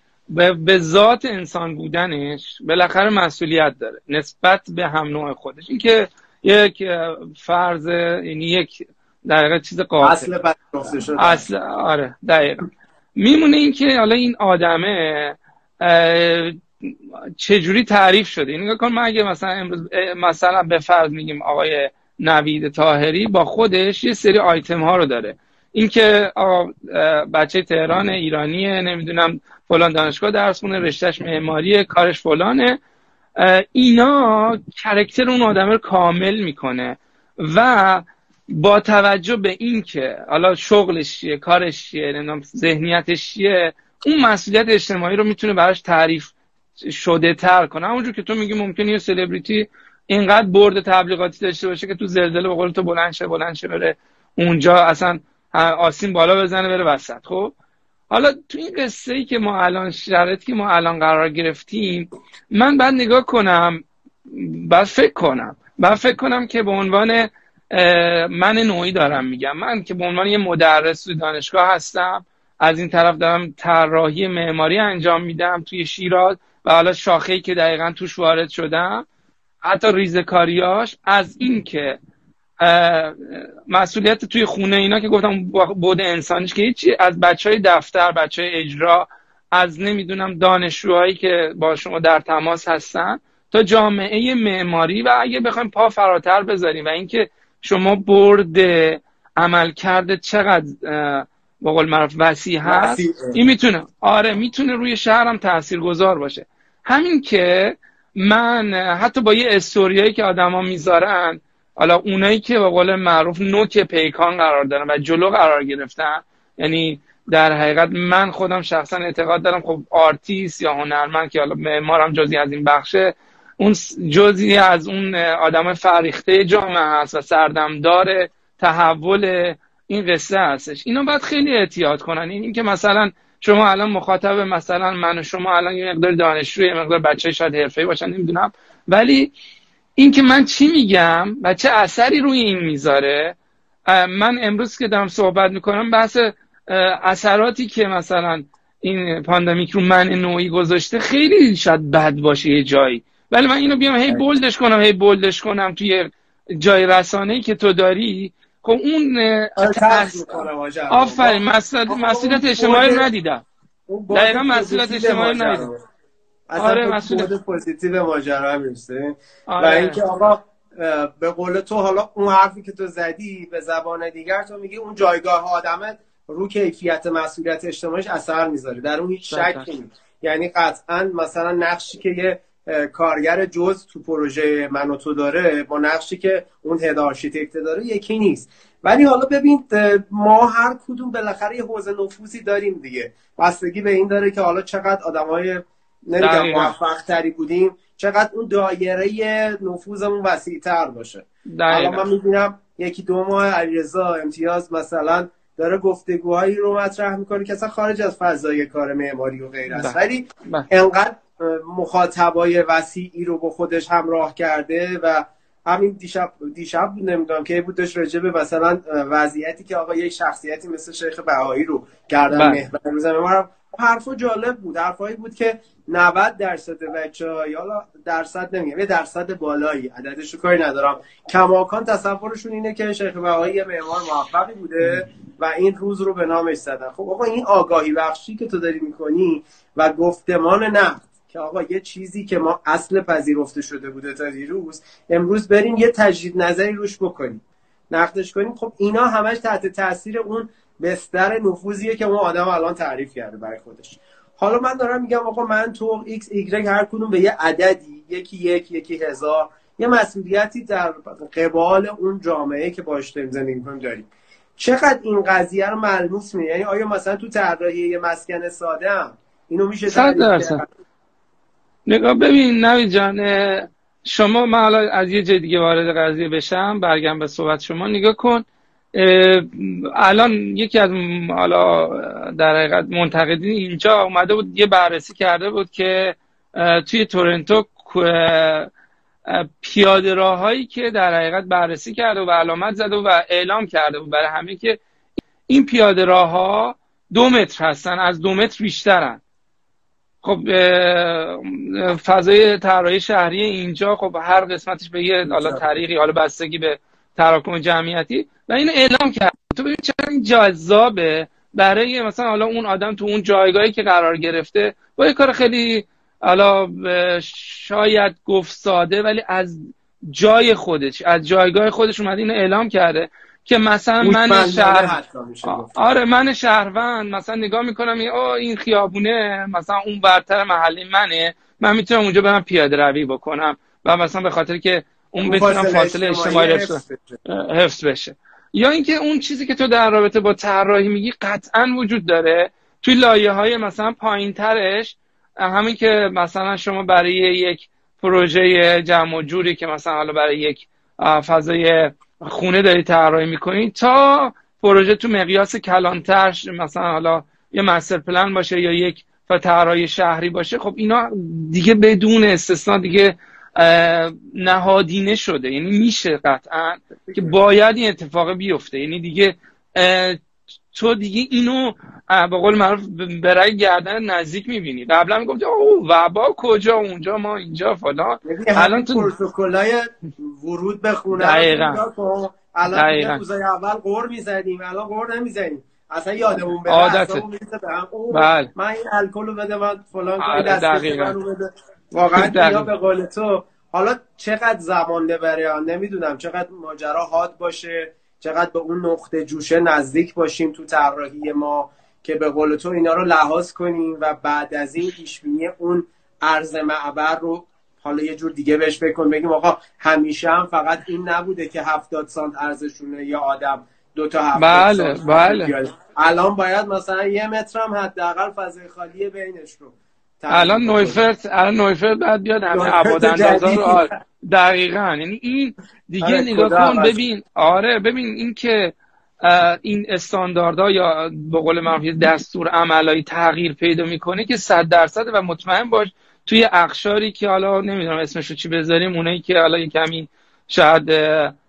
به ذات انسان بودنش بالاخره مسئولیت داره نسبت به هم نوع خودش. این که یک فرض یعنی یک دقیقه چیز قاطع. اصل اصل آره دقیقا. میمونه این که حالا این آدمه چجوری تعریف شده؟ نگاه کن من اگه مثلا امروز مثلا به فرض میگیم آقای نوید تاهری با خودش یه سری آیتم ها رو داره. اینکه بچه تهران ایرانیه نمی‌دونم فلان دانشگاه درس خونه رشتهش معماری کارش فلانه. اینا کرکتر اون آدم رو کامل می‌کنه و با توجه به اینکه حالا شغلش چیه کارش چیه نمی‌دونم ذهنیتش چیه اون مسئولیت اجتماعی رو می‌تونه براش تعریف شده تر کنه. همونجور که تو میگی ممکنه یه سلبریتی اینقدر برد تبلیغاتی داشته باشه که تو زلزله به قول تو بلند شه بلند شه بره اونجا. اصلا آسین بالا بزنه بره وسط. خب؟ حالا تو این قصه ای که ما الان شرایطی که ما الان قرار گرفتیم من بعد نگاه کنم بعد فکر کنم. بعد فکر کنم که به عنوان من نوعی دارم میگم. من که به عنوان یه مدرس تو دانشگاه هستم از این طرف دارم طراحی معماری انجام میدم توی شیراز و حالا شاخه‌ای که دقیقا توش وارد شدم. حتی ریزکاریاش از این که مسئولیت توی خونه اینا که گفتم بود انسانیش که هیچی از بچه های دفتر بچه های اجرا از نمی‌دونم دانشجوهایی که با شما در تماس هستن تا جامعه معماری و اگه بخوایم پا فراتر بذاریم و اینکه شما برد عمل کرده چقدر با قول معروف وسیع هست این می‌تونه آره می‌تونه روی شهرم تاثیرگذار باشه. همین که من حتی با یه استوریایی که آدما می‌ذارن حالا اونایی که به قول معروف نوک پیکان قرار دارن و جلو قرار گرفتن یعنی در حقیقت من خودم شخصا اعتقاد دارم خب آرتیست یا هنرمند که حالا معمارم جزی از این بخشه اون جزی از اون آدم فریخته جامعه هست و سردمدار تحول این قصه هستش. اینا باید خیلی احتیاط کنن. این که مثلا شما الان مخاطب مثلا من و شما الان یه مقدار دانشجو یه مقدار بچه شاید حرفه‌ای باشن نمی‌دونم. ولی این که من چی میگم و چه اثری روی این می‌ذاره من امروز که دارم صحبت می‌کنم بحث اثراتی که مثلا این pandemic رو من نوعی گذاشته خیلی شاید بد باشه یه جایی. ولی من اینو بیام هی bold ش کنم هی bold ش کنم توی جای رسانه‌ای که تو داری. خب اون آفرین مسئولیت اجتماعی ندیدم. دقیقا مسئولیت اجتماعی ندیدم. آره مسئولیت positive ماجرا می‌رسه. آره. و اینکه آقا به قول تو حالا اون حرفی که تو زدی به زبان دیگر تو میگی اون جایگاه آدمت رو کیفیت مسئولیت اجتماعیش اثر می‌ذاره. در اون هیچ شکی نیست. یعنی قطعا مثلا نقشی که یه کارگر جز تو پروژه من و تو داره با نقشی که اون head architect داره یکی نیست. ولی حالا ببین ما هر کدوم بالاخره یه حوزه نفوذی داریم دیگه. بستگی به این داره که حالا چقدر آدمای نمیگم موفق تری بودیم چقدر اون دایره نفوذمون وسیع تر باشه حالا من می‌بینم یکی دو ماه علیرضا امتیاز مثلا داره گفتگوهایی رو مطرح می‌کنه که اصلا خارج از فضای کار معماری و غیر است بله. ولی بله. انقدر مخاطبای وسیعی رو با خودش همراه کرده و همین دیشب دیشب بود نمی‌دونم که بودش راجع به مثلا وضعیتی که آقا یک شخصیتی مثل شیخ بهایی رو گردن بله. محور روزنامه حرف جالب بود. حرفایی بود که 90 درصد بچه های حالا درصد نمیگم یه درصد بالایی. عددش رو کاری ندارم. کماکان تصورشون اینه که شیخ بهایی یه معمار موفقی بوده و این روز رو به نامش زدن. خب آقا این آگاهی بخشی که تو داری می‌کنی و گفتمان نقد که آقا یه چیزی که ما اصل پذیرفته شده بوده تا دیروز امروز بریم یه تجدید نظری روش بکنیم. نقدش کنیم. خب اینا همش تحت تاثیر اون بستر نفوذیه که اون آدم الان تعریف کرده برای خودش. حالا من دارم میگم آقا من تو ایکس ایگرگ هر کدوم به یه عددی یکی یک یکی هزار یه مسئولیتی در قبال اون جامعه که باش داریم زندگی می‌کنیم داریم. چقدر این قضیه رو ملموس می یعنی آیا مثلا تو طراحی یه مسکن ساده هم اینو میشه نگاه ببین نوید جان شما من حالا از یه جای دیگه وارد قضیه بشم برگم به صحبت شما نگاه کن. الان یکی از حالا در حقیقت منتقدین اینجا اومده بود یه بررسی کرده بود که توی تورنتو پیاده راههایی که در حقیقت بررسی کرده و علامت زده و اعلام کرده بود برای همه که این پیاده راه ها دو متر هستن از دو متر بیشترن. خب فضای طراحی شهری اینجا خب هر قسمتش به یه حالا طریقی حالا بستگی به تراکم جمعیتی و اینو اعلام کرد. تو ببین چقدر این جذابه برای مثلا حالا اون آدم تو اون جایگاهی که قرار گرفته با یه کار خیلی حالا شاید گفت ساده ولی از جای خودش از جایگاه خودش اومد اینو اعلام کرده که مثلا من شهر آره من شهروند مثلا نگاه می‌کنم این این خیابونه مثلا اون برتر محلی منه من می‌تونم اونجا برم پیاده روی بکنم. و مثلا به خاطر که اون بتونم فاصله اجتماعی حفظ بشه. یا اینکه اون چیزی که تو در رابطه با طراحی میگی قطعا وجود داره. توی لایه های مثلا پایین ترش همین که مثلا شما برای یک پروژه جمع و جوری که مثلا حالا برای یک فضای خونه داری طراحی می‌کنی تا پروژه تو مقیاس کلانتر مثلا حالا یه مستر پلن باشه یا یک طراحی شهری باشه خب اینا دیگه بدون استثنا دیگه نهادینه شده. یعنی میشه قطعا که باید این اتفاق بیفته. یعنی دیگه تو دیگه اینو به قول معروف برای گردن نزدیک می‌بینی. قبلا می‌گفتی او وبا کجا اونجا ما اینجا فلان. الان تو پروتکلای ورود به خونه دقیقاً. الان روزای اول قور می‌زدیم الان قور نمی‌زنیم. اصلا یادمون بره بله. من این الکل رو بده من فلان کنی آره، دست بده. واقعا یا به قول تو. حالا چقدر زمان ببره نمی‌دونم. چقدر ماجرا حاد باشه؟ چقدر به اون نقطه جوشه نزدیک باشیم تو طراحی ما که به قول تو اینا رو لحاظ کنیم و بعد از این پیشبینی اون ارز معبر رو حالا یه جور دیگه بهش بکن بگیم آقا همیشه هم فقط این نبوده که هفتاد سانت ارزشونه یا آدم دو تا هفتاد بله بله. الان باید مثلا یه متر هم حداقل فضای خالی بینش رو. الان نویفرت الان نویفرت بعد بیاد همه عباد اندازا رو آره. دقیقا. یعنی این دیگه آره نگاه کن ببین آره ببین این که این استانداردها یا به قول معروف دستور عملایی تغییر پیدا می‌کنه که صد درصد و مطمئن باش توی اقشاری که حالا نمی‌دونم اسمش رو چی بذاریم اونایی که حالا یه کمی شاید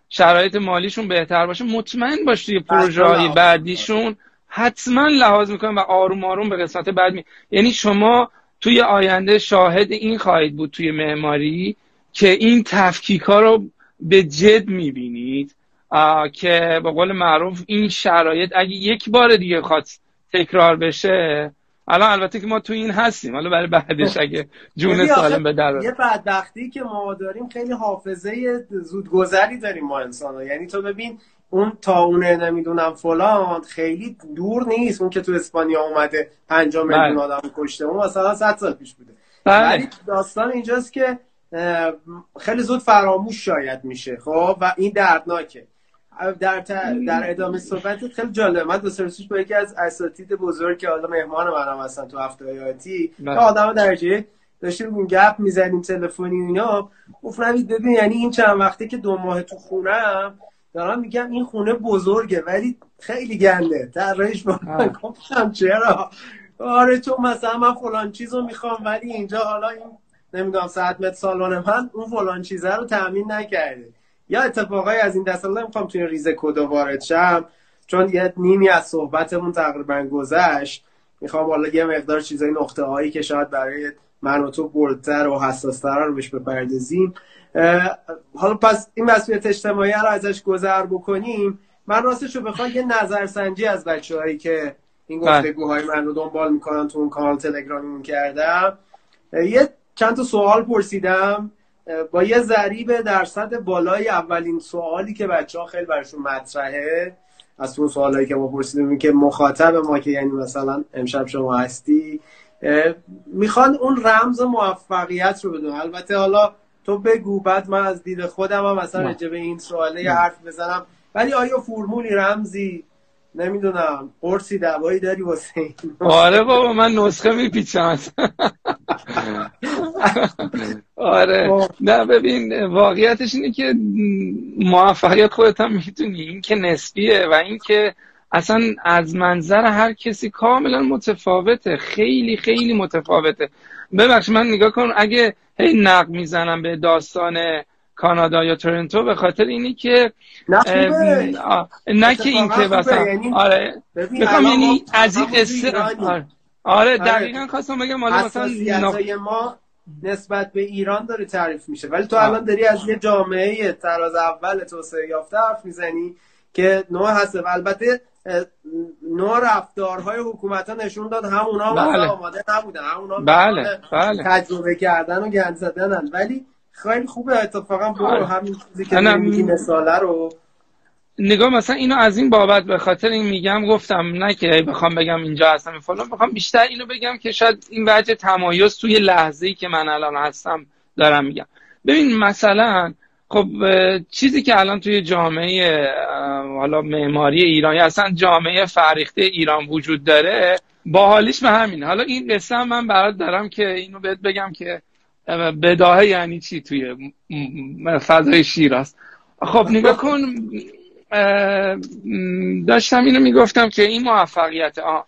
شرایط مالیشون بهتر باشه مطمئن باش توی پروژه های بعدیشون حتما لحاظ می‌کنن و آروم آروم به قسمت بعد می... یعنی شما توی آینده شاهد این خواهید بود توی معماری که این تفکیک ها رو به جد می‌بینید که به قول معروف این شرایط اگه یک بار دیگه خواست تکرار بشه الان البته که ما تو این هستیم حالا برای بعدش اگه جون سالم به در یه بدبختی که ما داریم خیلی حافظه زودگذری داریم ما انسان ها. یعنی تو ببین اون تاونه نمی‌دونم فلان خیلی دور نیست. اون که تو اسپانیا اومده 5 میلیون بله. آدم کشته. اون مثلا 100 سال پیش بوده. بله. ولی داستان اینجاست که خیلی زود فراموش شاید میشه خب؟ و این دردناکه. در, در ادامه صحبت خیلی جالب من دو سرسوش با یکی از اساتید بزرگ که حالا مهمان منم هستن تو هفته آتی بله. آدم درجه داشتیم اون گپ می‌زنیم تلفنی اینا. گفت ببین یعنی این چند وقته که دو ماه تو خونم دارم میگم این خونه بزرگه ولی خیلی گنده. طراحیش با گفتم چرا؟ آره تو مثلا من فلان چیزو می‌خوام ولی اینجا حالا این نمی‌دونم صد متر سالن من اون فلان چیزه رو تامین نکرده. یا اتفاقای از این دست نمی‌خوام توی ریز کد وارد شم. چون یه نیمی از صحبتمون تقریبا گذشت. می‌خوام حالا یه مقدار چیزای نقطه هایی که شاید برای من و تو بردتر و حساستر رو بهش بپردازیم. حالا پس این مسئولیت اجتماعی رو ازش گذر بکنیم. من راستش رو بخوام یه نظرسنجی از بچه هایی که این بله. گفتگوهای من رو دنبال می‌کنن تو اون کانال تلگرامیمون کردم. یه چند تا سوال پرسیدم. با یه ضریب درصد بالای اولین سوالی که بچه ها خیلی برشون مطرحه از اون سوالایی که ما پرسیدیم که مخاطب ما که یعنی مثلا امشب شما هستی می‌خوان اون رمز موفقیت رو بدون البته حالا تو بگو بعد من از دید خودم هم مثلا به این سواله یه حرف بزنم. ولی آیا فرمولی رمزی؟ نمی‌دونم. قرصی دوایی داری واسه این؟ آره بابا من نسخه میپیچم. آره. نه ببین واقعیتش اینه که موفقیت خودت هم می‌تونی این که نسبیه و این که اصلا از منظر هر کسی کاملا متفاوته. خیلی خیلی متفاوته. ببخش من نگاه کن اگه هی نق می‌زنم به داستان کانادا یا تورنتو به خاطر اینی که نه که این که مثلا یعنی آره می‌خوام یعنی از این قصه آره, آره دقیقا خواستم بگم حالا مثلا ما نسبت به ایران داره تعریف میشه. ولی تو الان داری از یه جامعه تراز اول توسعه یافته حرف می‌زنی که نوع هست البته نوع رفتارهای حکومت ها نشون داد همونا بله. آماده نبودن همونا بله. بله. تجربه کردن و گند زدنن ولی خیلی خوبه اتفاقا برو آره. همین چیزی که میگی مثاله رو نگاه مثلا اینو از این بابت به خاطر این میگم گفتم نه که بخوام بگم اینجا هستم فلان بخوام بیشتر اینو بگم که شاید این وجه تمایز توی لحظه ای که من الان هستم دارم میگم ببین مثلا خب چیزی که الان توی جامعه حالا معماری ایران یا اصلا جامعه فریخته ایران وجود داره با حالیش به همین حالا این قصه من برات دارم که اینو بهت بگم که بداهه یعنی چی توی فضای شیراز خب نگاه کن داشتم اینو می‌گفتم که این موفقیت آه.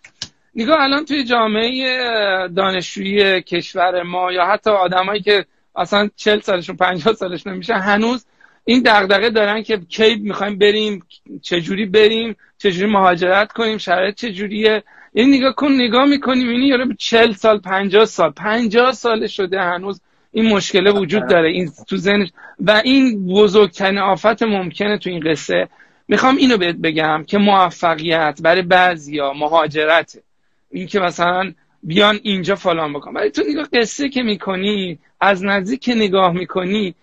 نگاه الان توی جامعه دانشجویی کشور ما یا حتی آدمایی که اصلا چل سالشون پنجاه سالشون نمیشه هنوز این دغدغه دارن که کی می‌خوایم بریم چجوری بریم چجوری مهاجرت کنیم شرایط چجوریه. این نگاه کن نگاه می‌کنیم این یارو چل سال پنجاه سال پنجاه سال شده هنوز این مشکله وجود داره. این تو ذهنش و این بزرگترین آفت ممکنه تو این قصه. می‌خوام اینو بهت بگم که موفقیت برای بعضیا مهاجرته. این که مثلا بیان اینجا فلان بکن. ولی تو نگاه قصه که می‌کنی از نزدیک که نگاه می‌کنی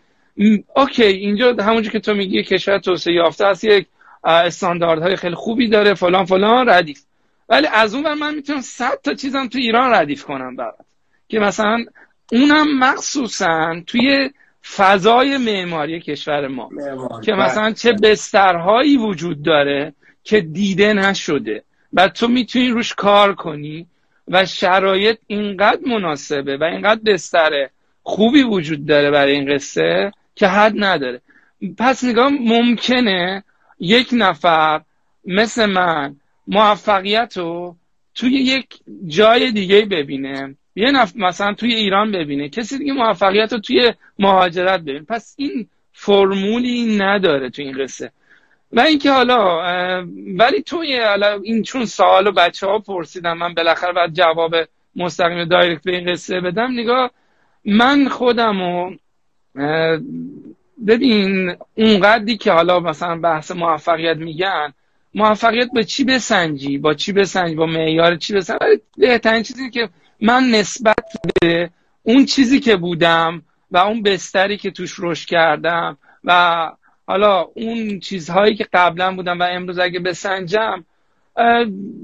اوکی اینجا همونجور که تو میگی کشور توسعه یافته است یک استانداردهای خیلی خوبی داره فلان فلان ردیف. ولی از اون من می‌تونم صد تا چیزم تو ایران ردیف کنم برات. که مثلا اونم مخصوصا توی فضای معماری کشور ما که بله. مثلا چه بسترهایی وجود داره که دیده نشده. و تو می‌تونی روش کار کنی. و شرایط اینقدر مناسبه و اینقدر بستر خوبی وجود داره برای این قصه که حد نداره. پس نگاه ممکنه یک نفر مثل من موفقیت رو توی یک جای دیگه ببینه. یه نفر مثلا توی ایران ببینه. کسی دیگه موفقیت رو توی مهاجرت ببینه. پس این فرمولی نداره توی این قصه. و اینکه حالا ولی حالا این چون سوال بچه ها پرسیدم من بالاخره بعد جواب مستقیم دایرکت به این قصه بدم. نگاه من خودم و ببین اونقدری که حالا مثلا بحث موفقیت میگن موفقیت به چی بسنجی؟ با چی بسنجی؟ با معیار چی بسنجی؟ ولی بهترین چیزی که من نسبت به اون چیزی که بودم و اون بستری که توش رشد کردم و حالا اون چیزهایی که قبلا بودم و امروز اگه بسنجم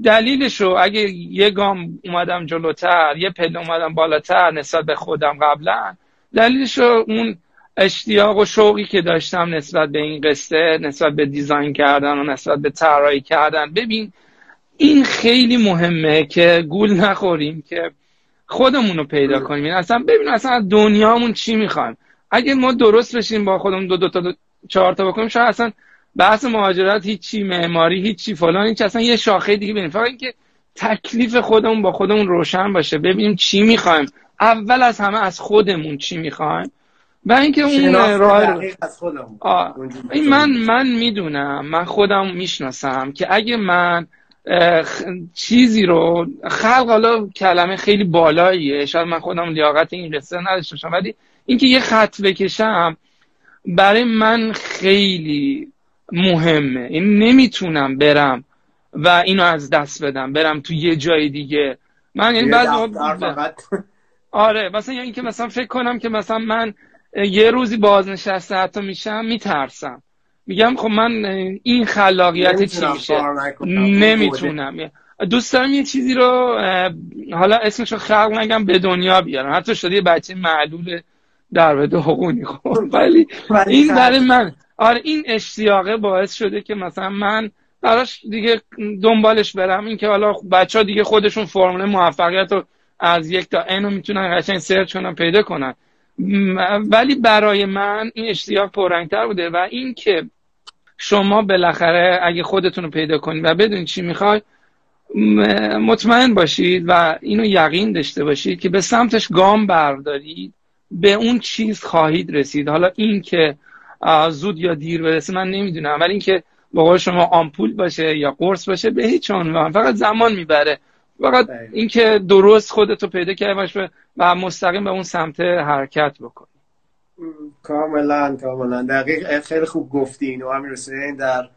دلیلشو اگه یه گام اومدم جلوتر یه پله اومدم بالاتر نسبت به خودم قبلا دلیلشو اون اشتیاق و شوقی که داشتم نسبت به این قصه نسبت به دیزاین کردن و نسبت به طراحی کردن. ببین این خیلی مهمه که گول نخوریم که خودمون رو پیدا کنیم. یعنی اصلا ببین اصلا دنیامون چی می‌خوایم؟ اگه ما درست بشیم با خودمون دو دو تا دو چهار تا بکنیم شاید اصلا بحث مهاجرت هیچی معماری هیچی فلان هیچ اصلا یه شاخه دیگه ببینیم. فقط اینکه تکلیف خودمون با خودمون روشن باشه ببینیم چی می‌خوایم. اول از همه از خودمون چی می‌خوایم و اینکه اون راه این من من می‌دونم من خودم می‌شناسم که اگه من چیزی رو خلق حالا کلمه خیلی بالاییه. شاید من خودم لیاقت این قصه نداشته باشم ولی اینکه یه خط بکشم برای من خیلی مهمه. این نمی‌تونم برم و اینو از دست بدم برم تو یه جای دیگه. من یعنی بعضی آره مثلا یعنی اینکه مثلا فکر کنم که مثلا من یه روزی بازنشسته حتی میشم میترسم. میگم خب من این خلاقیت چی میشه؟ نمی‌تونم. دوست دارم یه چیزی رو حالا اسمشو خلق نگم به دنیا بیارم. حتی شده یه بچه معلول در بده حقونی خب. ولی این برای من آره این اشتیاقه باعث شده که مثلا من براش دیگه دنبالش برم. این که حالا بچه ها دیگه خودشون فرمول موفقیت رو از یک تا اینو می‌تونن قشنگ سرچ کنن پیدا کنن. ولی برای من این اشتیاق پررنگتر بوده و این که شما بالاخره اگه خودتون رو پیدا کنید و بدونید چی می‌خوای مطمئن باشید و اینو یقین داشته باشید که به سمتش گام بردارید. به اون چیز خواهید رسید. حالا این که زود یا دیر برسه من نمی‌دونم ولی اینکه با شما آمپول باشه یا قرص باشه به هیچ عنوان. فقط زمان می‌بره. فقط اینکه درست خودتو پیدا کردی باشه و مستقیم به اون سمت حرکت بکنی. کاملا کاملا. دقیق خیلی خوب گفتی اینو همین حسین در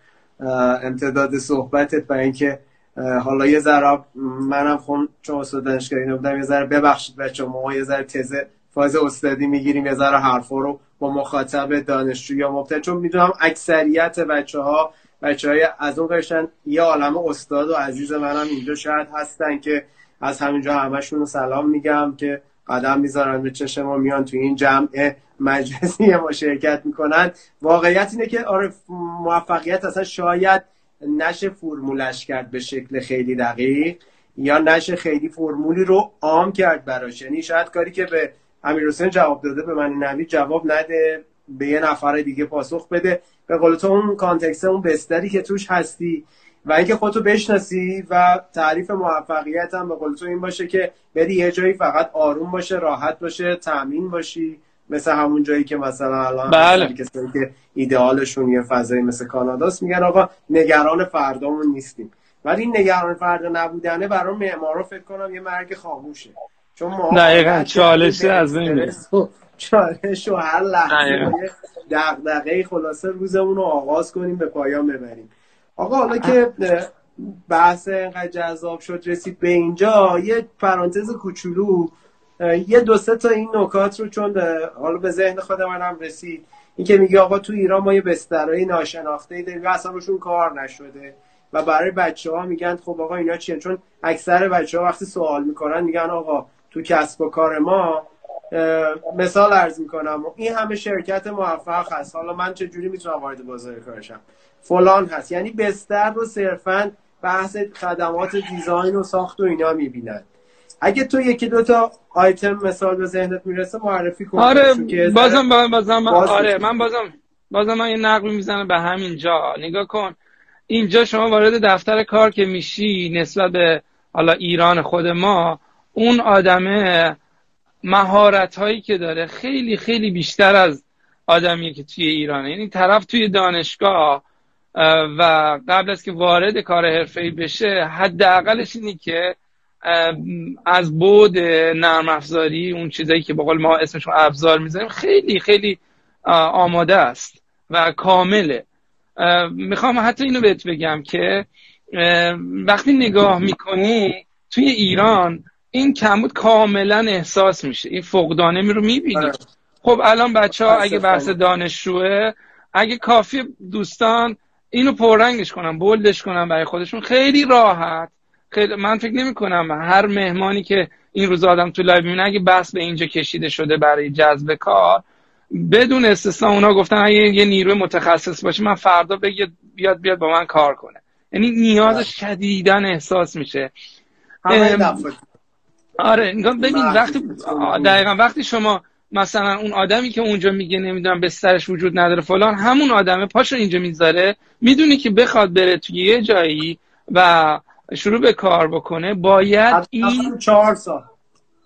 امتداد صحبتت برای اینکه حالا یه ذره منم خون چون استاد دانشگاهی بودم یه ذره ببخشید بچه ما یه ذره تزه فاز استادی می‌گیریم. یه ذره حرفا رو با مخاطب دانشجو یا مبتدی. چون می‌دونم اکثریت بچه ها بچه های از اون قشن یه عالم استاد و عزیز منم اینجا شاید هستن که از همینجا همشون رو سلام میگم که قدم می‌ذارن به چشم میان تو این جمع مجلسی ما شرکت می‌کنن. واقعیت اینه که آره موفقیت اصلا شاید نشه فرمولش کرد به شکل خیلی دقیق یا نشه خیلی فرمولی رو عام کرد براش. یعنی شاید کاری که به امیر حسین جواب داده به من نوید جواب نده به یه نفر دیگه پاسخ بده. به قول تو اون کانتکست اون بستری که توش هستی و اینکه خودتو بشناسی و تعریف موفقیت هم به قول تو این باشه که بری یه جایی فقط آروم باشه راحت باشه تامین باشی. مثل همون جایی که مثلا الان بله. کسایی که ایدئالشون یه فضایی مثل کاناداست میگن آقا نگران فردامون نیستیم. ولی این نگران فردا نبودنه برای معمارا فکر کنم یه مرگ خاموشه. چون ما دقیقاً چالش از این چالش و هر لحظه دغدغه خلاصه روزمون رو آغاز کنیم به پایان ببریم. آقا حالا که بحث اینقدر جذاب شد رسید به اینجا یه پرانتز کوچولو یه دو سه تا این نکات رو چون حالا به ذهن خود منم رسید. این که میگه آقا تو ایران ما یه بسترهای ناشناخته ای داریم و اصلا روشون کار نشده و برای بچه ها میگن خب آقا اینا چیه؟ چون اکثر بچه ها وقتی سوال می‌کنن میگن آقا تو کسب و کار ما مثال ارز می‌کنم. این همه شرکت موفق هست. حالا من چه جوری می‌تونم وارد بازار کارشم؟ فلان هست. یعنی بستر رو صرفا بحث خدمات دیزاین و ساخت و اینا می‌بینن. اگه تو یکی دو تا آیتم مثال به ذهنت می‌رسه معرفی کن. آره بازم بازم آره من بازم بازم من یه نقل می‌زنم به همین جا نگاه کن. اینجا شما وارد دفتر کار که میشی نسبت به حالا ایران خود ما اون آدمه مهارت هایی که داره خیلی خیلی بیشتر از آدمیه که توی ایرانه. یعنی طرف توی دانشگاه و قبل از که وارد کار حرفه‌ای بشه حداقلش اینه که از بود نرم افزاری اون چیزایی که بقول ما اسمشون ابزار می‌ذاریم خیلی خیلی آماده است و کامله. می‌خوام حتی اینو بهت بگم که وقتی نگاه می‌کنی توی ایران این کمبود کاملا احساس میشه. این فقدانه می رو می‌بینی. آره. خب الان بچه ها اگه بحث دانشجوه اگه کافی دوستان اینو پررنگش کنم bold ش کنم برای خودشون خیلی راحت. خیلی من فکر نمی کنم هر مهمانی که این روز آدم تو live می‌بینه اگه بحث به اینجا کشیده شده برای جذب کار بدون استثنا اونا گفتن اگه یه نیروی متخصص باشه من فردا بگید بیاد بیاد با من کار کنه. یعنی نیازش آره. شدیدن احساس میشه. آره نگاه ببین وقتی دقیقا وقتی شما مثلا اون آدمی که اونجا میگه نمی‌دونم بسترش وجود نداره فلان همون آدمه پاشو اینجا می‌ذاره می‌دونی که بخواد بره توی یه جایی و شروع به کار بکنه باید این چهار سال.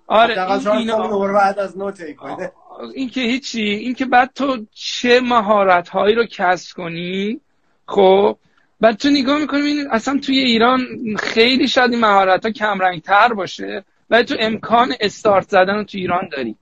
آره این, بعد از این که هیچی این که بعد تو چه مهارت هایی رو کسب کنی خب بعد تو نگاه می‌کنی اصلا توی ایران خیلی شاید این مهارت ها کمرنگ تر باشه. ولی تو امکان استارت زدن رو تو ایران داری.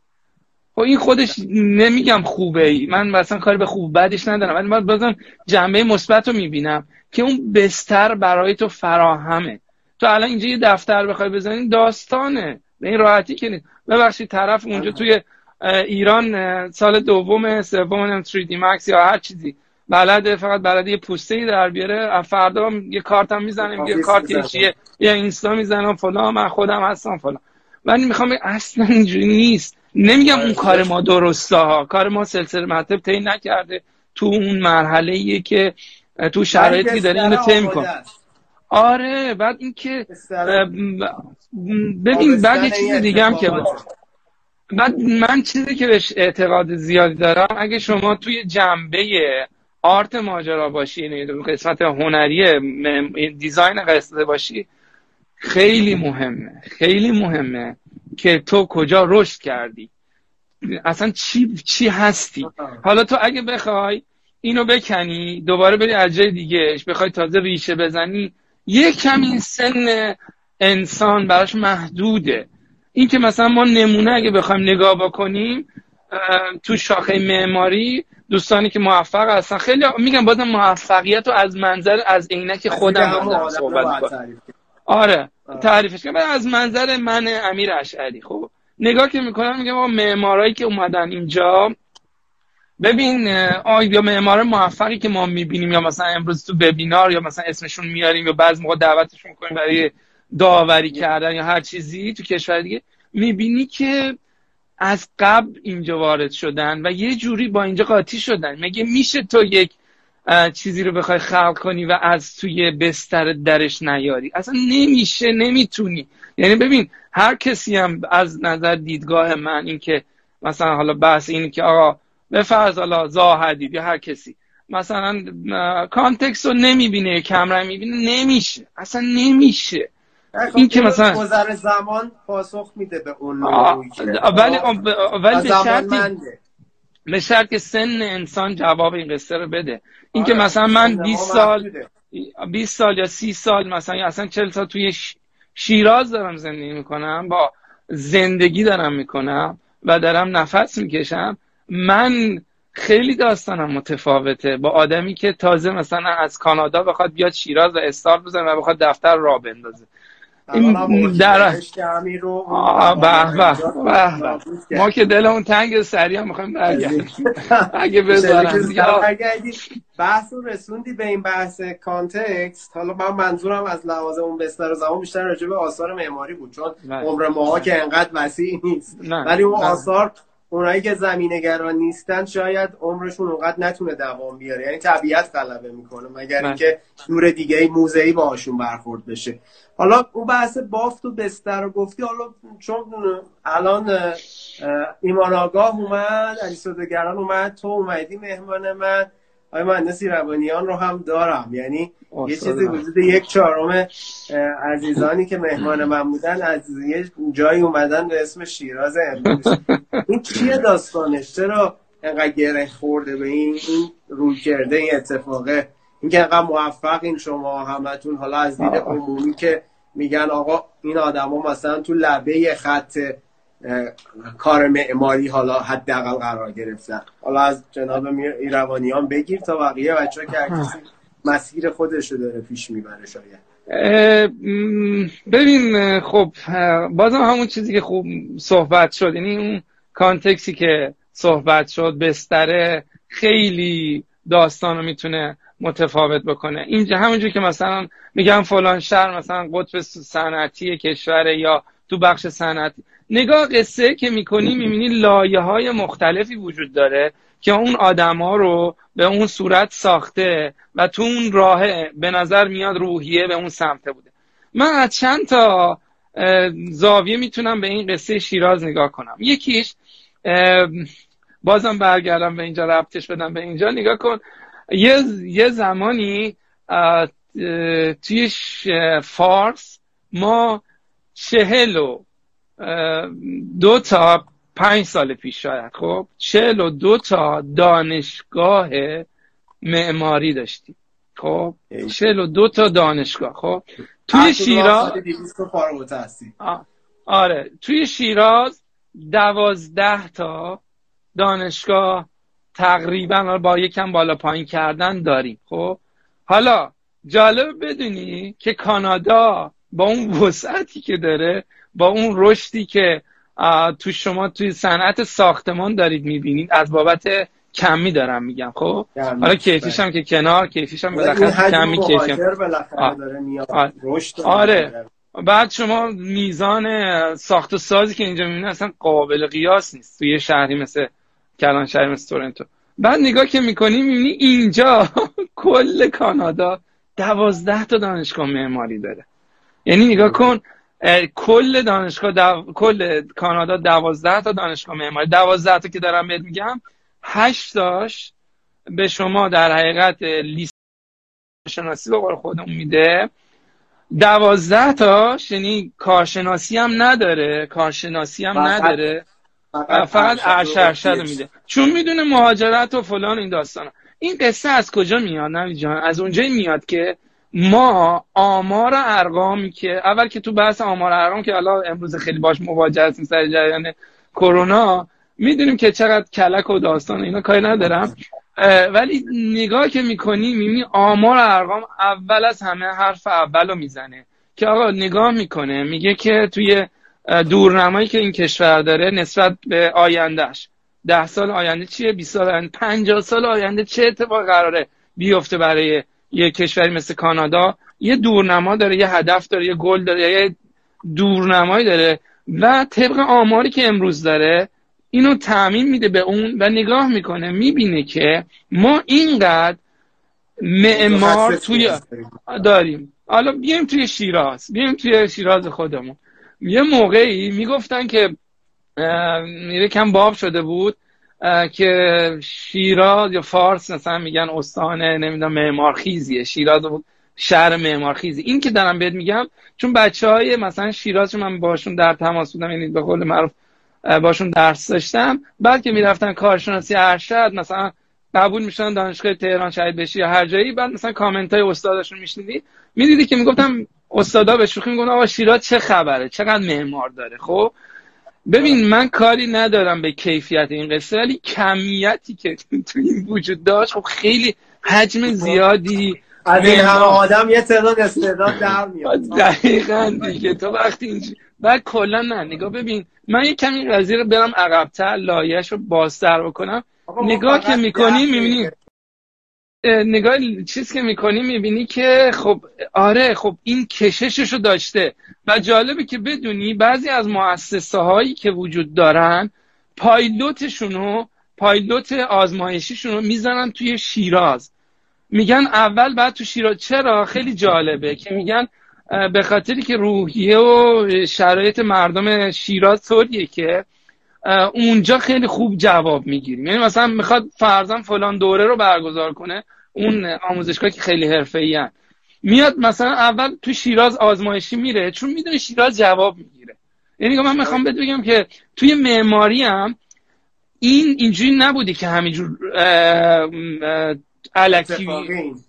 خب این خودش نمیگم خوبه. ای من مثلا کاری به خوب بدش ندارم. ولی من بازم جنبه مثبت رو می‌بینم که اون بستر برای تو فراهمه. تو الان اینجا یه دفتر بخوای بزنی داستانه. به این راحتی که نیست. ببخشید طرف اونجا توی ایران سال دوم سوم 3D Max یا هر چیزی. بلده فقط بلده یه پوسته ای در بیاره فردا یه کارتم می‌زنه یه کارت چیه یا اینستا می‌زنم فلان من خودم هستم فلان. ولی می‌خوام اصلا اینجوری نیست. نمیگم اون کار ما درسته ها کار ما سلسله مراتب طی نکرده تو اون مرحله ایه که تو شرایطی داره اینو طی می‌کنه آره بعد اینکه ببین بعد یه چیز دیگه هم که بعد من چیزی که بهش اعتقاد زیادی دارم اگه شما توی جنبه آرت ماجرا باشی یعنی قسمت هنری دیزاین قصه باشی خیلی مهمه خیلی مهمه که تو کجا رشد کردی. اصلا چی, چی هستی؟ حالا تو اگه بخوای اینو بکنی دوباره بری از جای دیگهش بخوای تازه ریشه بزنی یه کمی سن انسان براش محدوده. این که مثلا ما نمونه اگه بخوایم نگاه بکنیم تو شاخه معماری دوستانی که موفق هستن. خیلی میگم بازم موفقیت رو از منظر از عینک خودم صحبت آره تعریفش کنم. از منظر من امیر اشعری خب. نگاه که می‌کنم میگم آقا معمارایی که اومدن اینجا ببین یا معمار موفقی که ما می‌بینیم یا مثلا امروز تو وبینار یا مثلا اسمشون میاریم یا بعض موقع دعوتشون می‌کنیم برای داوری کردن یا هر چیزی تو کشور دیگه می‌بینی که از قبل اینجا وارد شدن و یه جوری با اینجا قاطی شدن. مگه میشه تو یک چیزی رو بخوای خلق کنی و از توی بستر درش نیاری؟ اصلا نمیشه نمی‌تونی. یعنی ببین هر کسی هم از نظر دیدگاه من این که مثلا حالا بحث این که آقا به فرض حالا زاهدید یا هر کسی مثلا کانتکست رو نمی‌بینه کمره می‌بینه نمیشه. اصلا نمیشه. این که مثلا گذر زمان پاسخ میده به اون ولی ولی به شرطی به شرط که سن انسان جواب این قصه رو بده. این که آره، مثلا من 20 سال 20 سال یا 30 سال مثلا یا اصلا 40 سال توی شیراز دارم زندگی می‌کنم با زندگی دارم می‌کنم و دارم نفس می‌کشم من خیلی داستانم متفاوته با آدمی که تازه مثلا از کانادا بخواد بیاد شیراز و استارت بزنه و بخواد دفتر را بندازه. این در ما که دلمون تنگ سریع هم می‌خوایم برگردیم. اگه بذارم بحث رو رسوندی به این بحث کانتکست حالا من منظورم از لحاظ اون بستر زمان بیشتر راجع به آثار معماری بود چون. عمر ماها که انقدر وسیع نیست. ولی اون آثار اونایی که زمینگران نیستن شاید عمرشون اونقدر نتونه دوام بیاره. یعنی طبیعت غلبه می‌کنه مگر. اینکه دور دیگه موزهی باهاشون برخورد بشه. حالا اون بحث بافت و بستر رو گفتی حالا چون الان ایمان آگاه اومد علی سودگران اومد تو اومدی مهمان من آقای مهندسی روانیان رو هم دارم. یعنی یه چیزی وجود یک چهارم عزیزانی که مهمان من بودن از یه جایی اومدن به اسم شیراز امروز. این چیه داستانش؟ چرا انقدر گره خورده به این این روی کرده این اتفاقه؟ اینکه انقدر موفق این شما همتون. حالا از دید عمومی که میگن آقا این آدما مثلا تو لبه خط کار معماری حالا حداقل قرار گرفتن. حالا از جناب ایروانیان بگیر تا بقیه بچه که کسی مسیر خودش رو داره پیش می‌بره شاید. ببین خب بازم همون چیزی که خوب صحبت شد. یعنی اون کانتکسی که صحبت شد بستره خیلی داستان رو می‌تونه متفاوت بکنه. اینجا همونجور که مثلا میگم فلان شهر مثلا قطب صنعتی کشور یا تو بخش صنعتی. نگاه قصه که می‌کنی می‌بینی لایه های مختلفی وجود داره که اون آدم ها رو به اون صورت ساخته و تو اون راه به نظر میاد روحیه به اون سمته بوده. من از چند تا زاویه می‌تونم به این قصه شیراز نگاه کنم. یکیش بازم برگردم به اینجا ربطش بدم به اینجا. نگاه کن یه, یه زمانی توی فارس ما چهل و دو تا پنج سال پیش شاید خب؟ چهل و دو تا دانشگاه معماری داشتیم خب؟ چهل و دو تا دانشگاه خب؟ توی شیراز آره. توی شیراز دوازده تا دانشگاه تقریبا با یکم بالا پایین کردن داریم. خب؟ حالا جالب بدونی که کانادا با اون وسعتی که داره با اون رشدی که تو شما توی صنعت ساختمان دارید می‌بینید از بابت کمی دارم میگم. خب؟ حالا کیفیش هم که کنار کیفیش هم بالاخره کمی کیفی آره. بعد شما میزان ساخت و سازی که اینجا می‌بینید اصلا قابل قیاس نیست. توی شهری مثل کلان شهری مثل تورنتو بعد نگاه که می‌کنی می‌بینی اینجا کل کانادا دوازده تا دانشگاه معماری داره. یعنی نگاه کن کل دانشگاه دو... کل کانادا دوازده تا دانشگاه معماری. دوازده تا که دارم بهت میگم هشت تاش به شما در حقیقت لیست شناسی به قول خودمون میده. دوازده تاش یعنی کارشناسی هم نداره کارشناسی هم نداره. فقط ارشد میده. چون می‌دونه مهاجرت و فلان این داستان این قصه از کجا میاد نوی جان؟ از اونجایی میاد که ما آمار ارقامی که اول که تو بحث آمار ارقام که حالا امروز خیلی باش مواجه هستیم سر جریان کرونا می‌دونیم که چقدر کلک و داستان اینا کاری ندارم. ولی نگاه که می‌کنی می‌بینی آمار ارقام اول از همه حرف اول رو می‌زنه. که آقا نگاه می‌کنه میگه که توی دورنمایی که این کشور داره نسبت به آیندهش ده سال آینده چیه؟ 20 سال آینده؟ 50 سال آینده چه اتفاق قراره بیفته برای یه کشوری مثل کانادا؟ یه دورنما داره یه هدف داره یه گل داره یه دورنمایی داره و طبق آماری که امروز داره اینو تعمین میده به اون و نگاه می‌کنه می‌بینه که ما اینقدر معمار توی داریم. حالا بیایم توی شیراز بیایم توی شیراز خودمون. یه موقعی می‌گفتن که کم باب شده بود که شیراز یا فارس مثلا میگن استان نمی‌دونم معمارخیزیه. شیراز شهر معمارخیزی. این که دارم بهت میگم چون بچه های مثلا شیراز من باشون در تماس بودم یعنی به قول معروف باشون درس داشتم بعد که می‌رفتن کارشناسی ارشد مثلا قبول می‌شدن دانشگاه تهران شهید بشی یا هر جایی بعد مثلا کامنت های استادشون میشنیدی می‌دیدی که می‌گفتم استادا به شوخی میگن آقا شیراز چه خبره؟ چقدر معمار داره خب؟ ببین من کاری ندارم به کیفیت این قصه ولی کمیتی که تو این وجود داشت خب خیلی حجم زیادی از این همه آدم یه تعداد استعداد در میاد. دقیقا دیگه. تو وقتی اینجا بعد کلا نه نگاه ببین. من یه کمی قضیه رو برم عقبتر لایش رو بازتر بکنم. نگاه که می‌کنی می‌بینی نگاه چیز که می‌کنی می‌بینی که خب آره خب این کششش رو داشته. و جالبه که بدونی بعضی از مؤسسه هایی که وجود دارن پایلوتشون رو پایلوت آزمایشیشون رو می‌زنن توی شیراز. میگن اول بعد تو شیراز. چرا؟ خیلی جالبه که میگن به خاطری که روحیه و شرایط مردم شیراز طوریه که اونجا خیلی خوب جواب می‌گیریم. یعنی مثلا می‌خواد فرزن فلان دوره رو برگزار کنه اون آموزشگاه که خیلی حرفه‌ای میاد مثلا اول تو شیراز آزمایشی میره چون می‌دونه شیراز جواب می‌گیره. یعنی من می‌خوام بهت بگم که توی معماری هم این اینجوری نبودی که همینجور علکی.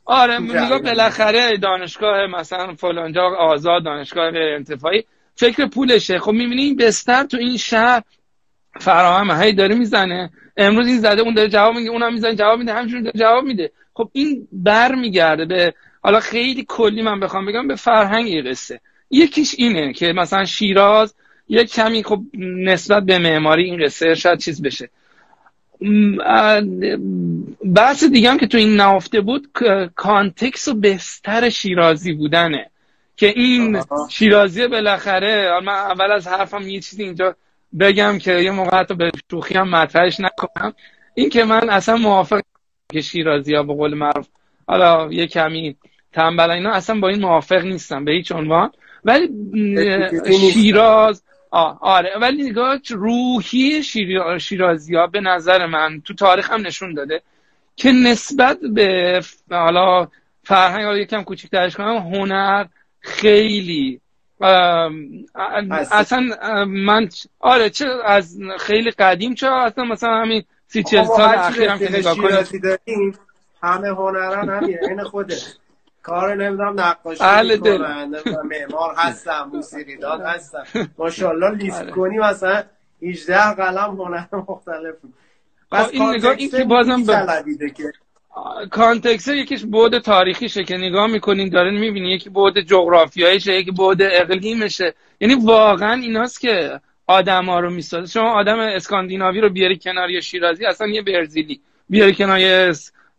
آره میگه بالاخره دانشگاه مثلا فلانجا آزاد دانشگاه غیر انتفاعی. فکر پولشه. خب می‌بینی این بستر تو این شهر فراهم هی داره می‌زنه. امروز این زده اون داره جواب میده اونم می‌زنه جواب میده همچنین داره جواب میده. خب این بر میگرده به حالا خیلی کلی من بخوام بگم به فرهنگ قصه. یکیش اینه که مثلا شیراز یک کمی خب نسبت به معماری این قصه شاید چیز بشه. بحث دیگه هم که تو این نهفته بود کانتکس و بستر شیرازی بودنه. که این شیرازی بالاخره من اول از حرفم یه چیزی اینجا بگم که یه موقع حتی به شوخی هم مطرحش نکنم. این که من اصلا موافق شیرازی ها به قول معروف. حالا یه کمی تنبل اینا اصلا با این موافق نیستم به هیچ عنوان. ولی شیراز آره. ولی نگاه روحی شیرازی ها به نظر من تو تاریخ هم نشون داده که نسبت به حالا فرهنگ حالا یکم کوچیک‌ترش کنم هنر خیلی اصلا من آره چه از خیلی قدیم چه اصلا مثلا همین سی چل سال اخیرم که نگاه کنیم همه هنران همین این خوده کار نمی‌دونم نقاشی می‌کنن معمار هستم موسیقیدان هستم. ماشاءالله لیست آره. کنی مثلا 18 قلم هنر مختلف. بس این نگاه این که بازم که. کانتکست یکیش بود تاریخیشه که نگاه می‌کنین دارین می‌بینی یکی بود جغرافیاییشه یکی بود اقلیمشه. یعنی واقعا ایناست که آدم ها رو می‌سازه. شما آدم اسکاندیناوی رو بیاری کنار یا شیرازی اصلا یه برزیلی. بیاری کنار یه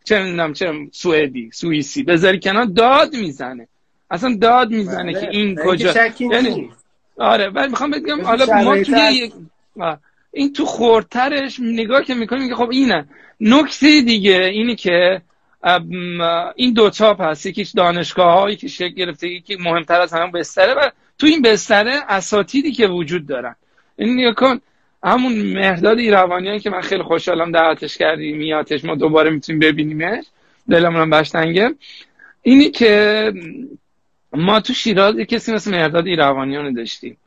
چه می‌دونم چه سوئدی سوئیسی. بذاری کنار داد می‌زنه. اصلا داد می‌زنه که این کجا. یعنی آره ولی می‌خوام بگم حالا ما توی این تو خورترش نگاه که می‌کنیم میگه خب اینه. نکته دیگه اینی که این دو چاپ هست. یکیش دانشگاه ها یکی شکل گرفته یکی مهمتر از همه بستره و تو این بستره اساتیدی که وجود دارن. این نگاه کن همون مهداد ایروانیان که من خیلی خوشحالم دعوتش کردی میاتش ما دوباره می‌تونیم ببینیمش. دلمون بشتنگه اینی که ما تو شیراز کسی مثل مهداد ایروانیان داشتیم.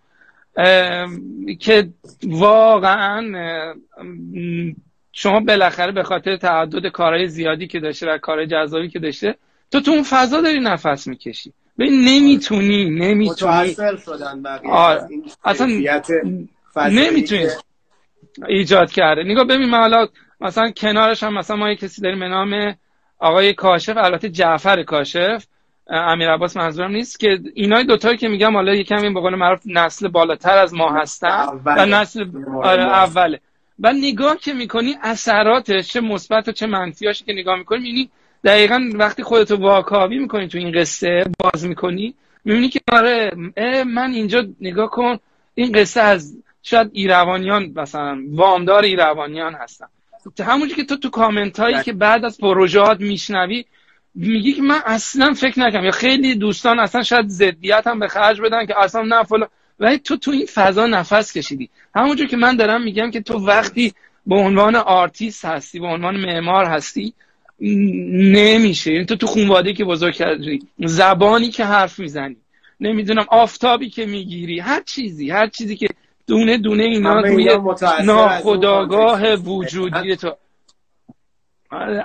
که واقعا شما بالاخره به خاطر تعدد کارهای زیادی که داشته و کارهای جذابی که داشته تو تو اون فضا داری نفس می‌کشی. ببین نمی‌تونی نمی‌تونی. شدن آره. اصلا نمی‌تونی ایجاد کرده. نگاه ببین من حالا مثلا کنارش هم مثلا ما یه کسی داریم به نام آقای کاشف البته جعفر کاشف امیر عباس منظورم نیست که اینای دوتایی که میگم حالا یکم این به قول معروف نسل بالاتر از ما هستن. و نسل آره اوله. و نگاه که می‌کنی اثراتش چه مثبت و چه منفیاش که نگاه می‌کنی می‌بینی دقیقا وقتی خودتو واکاوی می‌کنی تو این قصه باز می‌کنی می‌بینی که آره من اینجا نگاه کن این قصه از شاید ایروانیان مثلا وامدار ایروانیان هستن. همونجور که تو تو کامنت هایی که بعد از پروژهات میشنوی میگی که من اصلا فکر نکنم یا خیلی دوستان اصلا شاید ضدیت هم به خرج بدن که اصلا نه فلان. ولی تو تو این فضا نفس کشیدی. همونجور که من دارم میگم که تو وقتی به عنوان آرتیست هستی به عنوان معمار هستی نمیشه. یعنی تو تو خونواده که بزرگ کردی زبانی که حرف می‌زنی نمی‌دونم آفتابی که می‌گیری هر چیزی هر چیزی که دونه دونه اینا روی ناخودآگاه وجودی تو.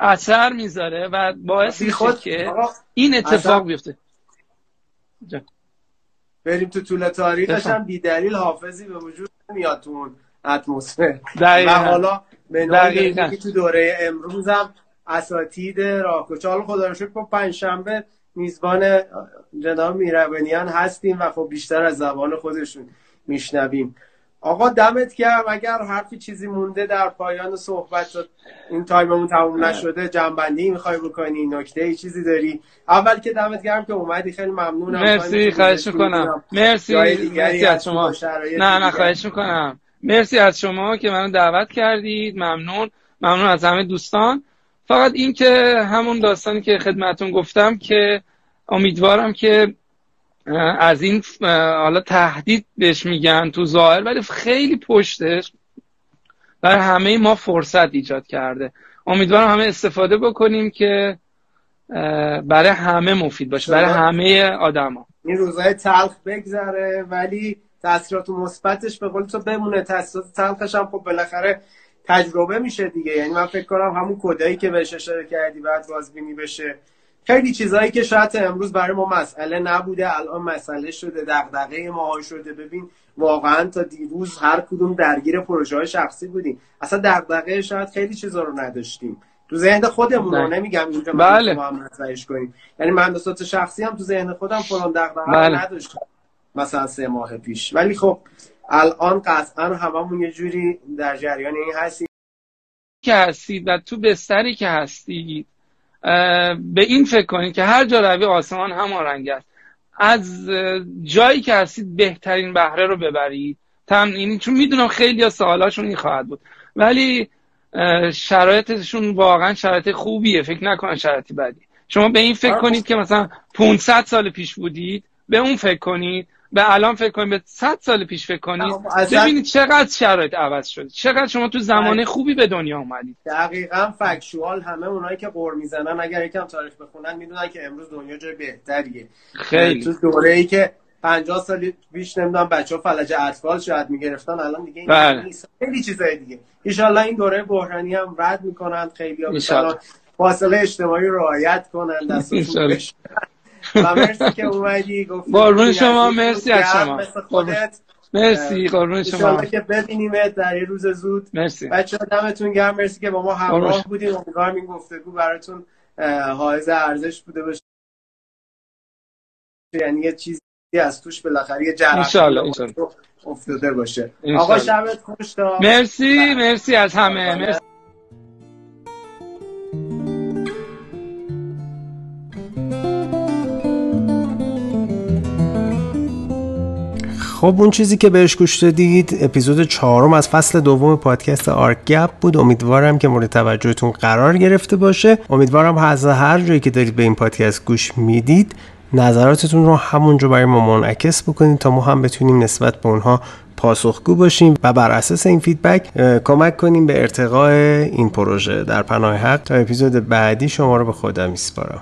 اثر می‌ذاره و باعث میشه که این اتفاق بیفته. بریم تو طول تاریخش هم بیدلیل حافظی به وجود میاد تو اون اتمسفر. و حالا که تو دوره امروز هم اساتید راکوچ حالا خدا رو شکر پنج شنبه میزبان جناب میربنیان هستیم و خب بیشتر از زبان خودشون میشنویم. آقا دمت گرم اگر حرفی چیزی مونده در پایان صحبت این تایممون تموم نشده جنبندی می‌خوای بکنی نکته ای چیزی داری؟ اول که دمت گرم که اومدی خیلی ممنونم. مرسی خواهش می‌کنم. مرسی مرسی از شما. نه نه خواهش می‌کنم. مرسی از شما که منو دعوت کردید. ممنون. ممنون از همه دوستان. فقط این که همون داستانی که خدمتون گفتم که امیدوارم که از این حالا تهدید بهش میگن تو ظاهر ولی خیلی پشتش برای همه ما فرصت ایجاد کرده. امیدوارم همه استفاده بکنیم که برای همه مفید باشه برای همه آدما. این روزای تلخ بگذره ولی تاثیرات مثبتش به قول تو بمونه. تاثیرات تلخش هم خب بالاخره تجربه میشه دیگه. یعنی من فکر کنم همون کدایی که بهش اشاره کردی بعد بازبینی بشه. خیلی چیزهایی که شاید امروز برای ما مسئله نبوده الان مسئله شده دغدغه ما شده. ببین واقعا تا دیروز هر کدوم درگیر پروژه های شخصی بودیم. اصلا دغدغه شاید خیلی چیزا رو نداشتیم. تو ذهن خودمون رو نمیگم اینجا بله. ما هم کنیم. یعنی من شخصی هم تو ذهن خودم فلان دغدغه بله. نداشتم. مثلا سه ماه پیش. ولی خب الان قطعا هممون یه جوری در جریان این هستیم. که هستید و تو بستری که هستید به این فکر کنید که هر جا روی آسمان همان رنگ است. از جایی که هستید بهترین بهره رو ببرید. تم این چون می‌دونم خیلی از سوالاشون این خواهد بود. ولی شرایطشون واقعا شرایط خوبیه. فکر نکنن شرایطی بدی. شما به این فکر آره. کنید که مثلا 500 سال پیش بودید به اون فکر کنید. به الان فکر کنید به 100 سال پیش فکر کنید ببینید چقدر شرایط عوض شده چقدر شما تو زمانه خوبی به دنیا اومدید. دقیقا فکشوال همه اونایی که قور می‌زنن اگر یکم تاریخ بخونن می‌دونن که امروز دنیا جای بهتریه. خیلی. تو دوره ای که 50 سال پیش نمی‌دونم بچه ها فلج اطفال شاید می‌گرفتن الان دیگه بله. خیلی چیزای دیگه. ان این دوره بحرانی هم رد می‌کنن خیلی ها فاصله اجتماعی رعایت کنن دستشون و مرسی که اومدی قربون شما مرسی از شما. مرسی قربون شما. که ببینیم در یه روز زود. مرسی. بچه دمتون گرم. مرسی که با ما همراه بودیم امیدوارم این گفتگو براتون حائز ارزش بوده باشه. یعنی یه چیزی از توش بالاخره یه جرقه افتاده باشه. آقا شبت خوش مرسی مرسی از همه. مرسی. خب اون چیزی که بهش گوش دادید اپیزود چهارم از فصل دوم پادکست آرک گپ بود. امیدوارم که مورد توجهتون قرار گرفته باشه. امیدوارم از هر جایی که دارید به این پادکست گوش می‌دید نظراتتون رو همونجا برای ما منعکس بکنید تا ما هم بتونیم نسبت به اونها پاسخگو باشیم و بر اساس این فیدبک کمک کنیم به ارتقاء این پروژه. در پناه حق تا اپیزود بعدی شما رو به خدا میسپارم.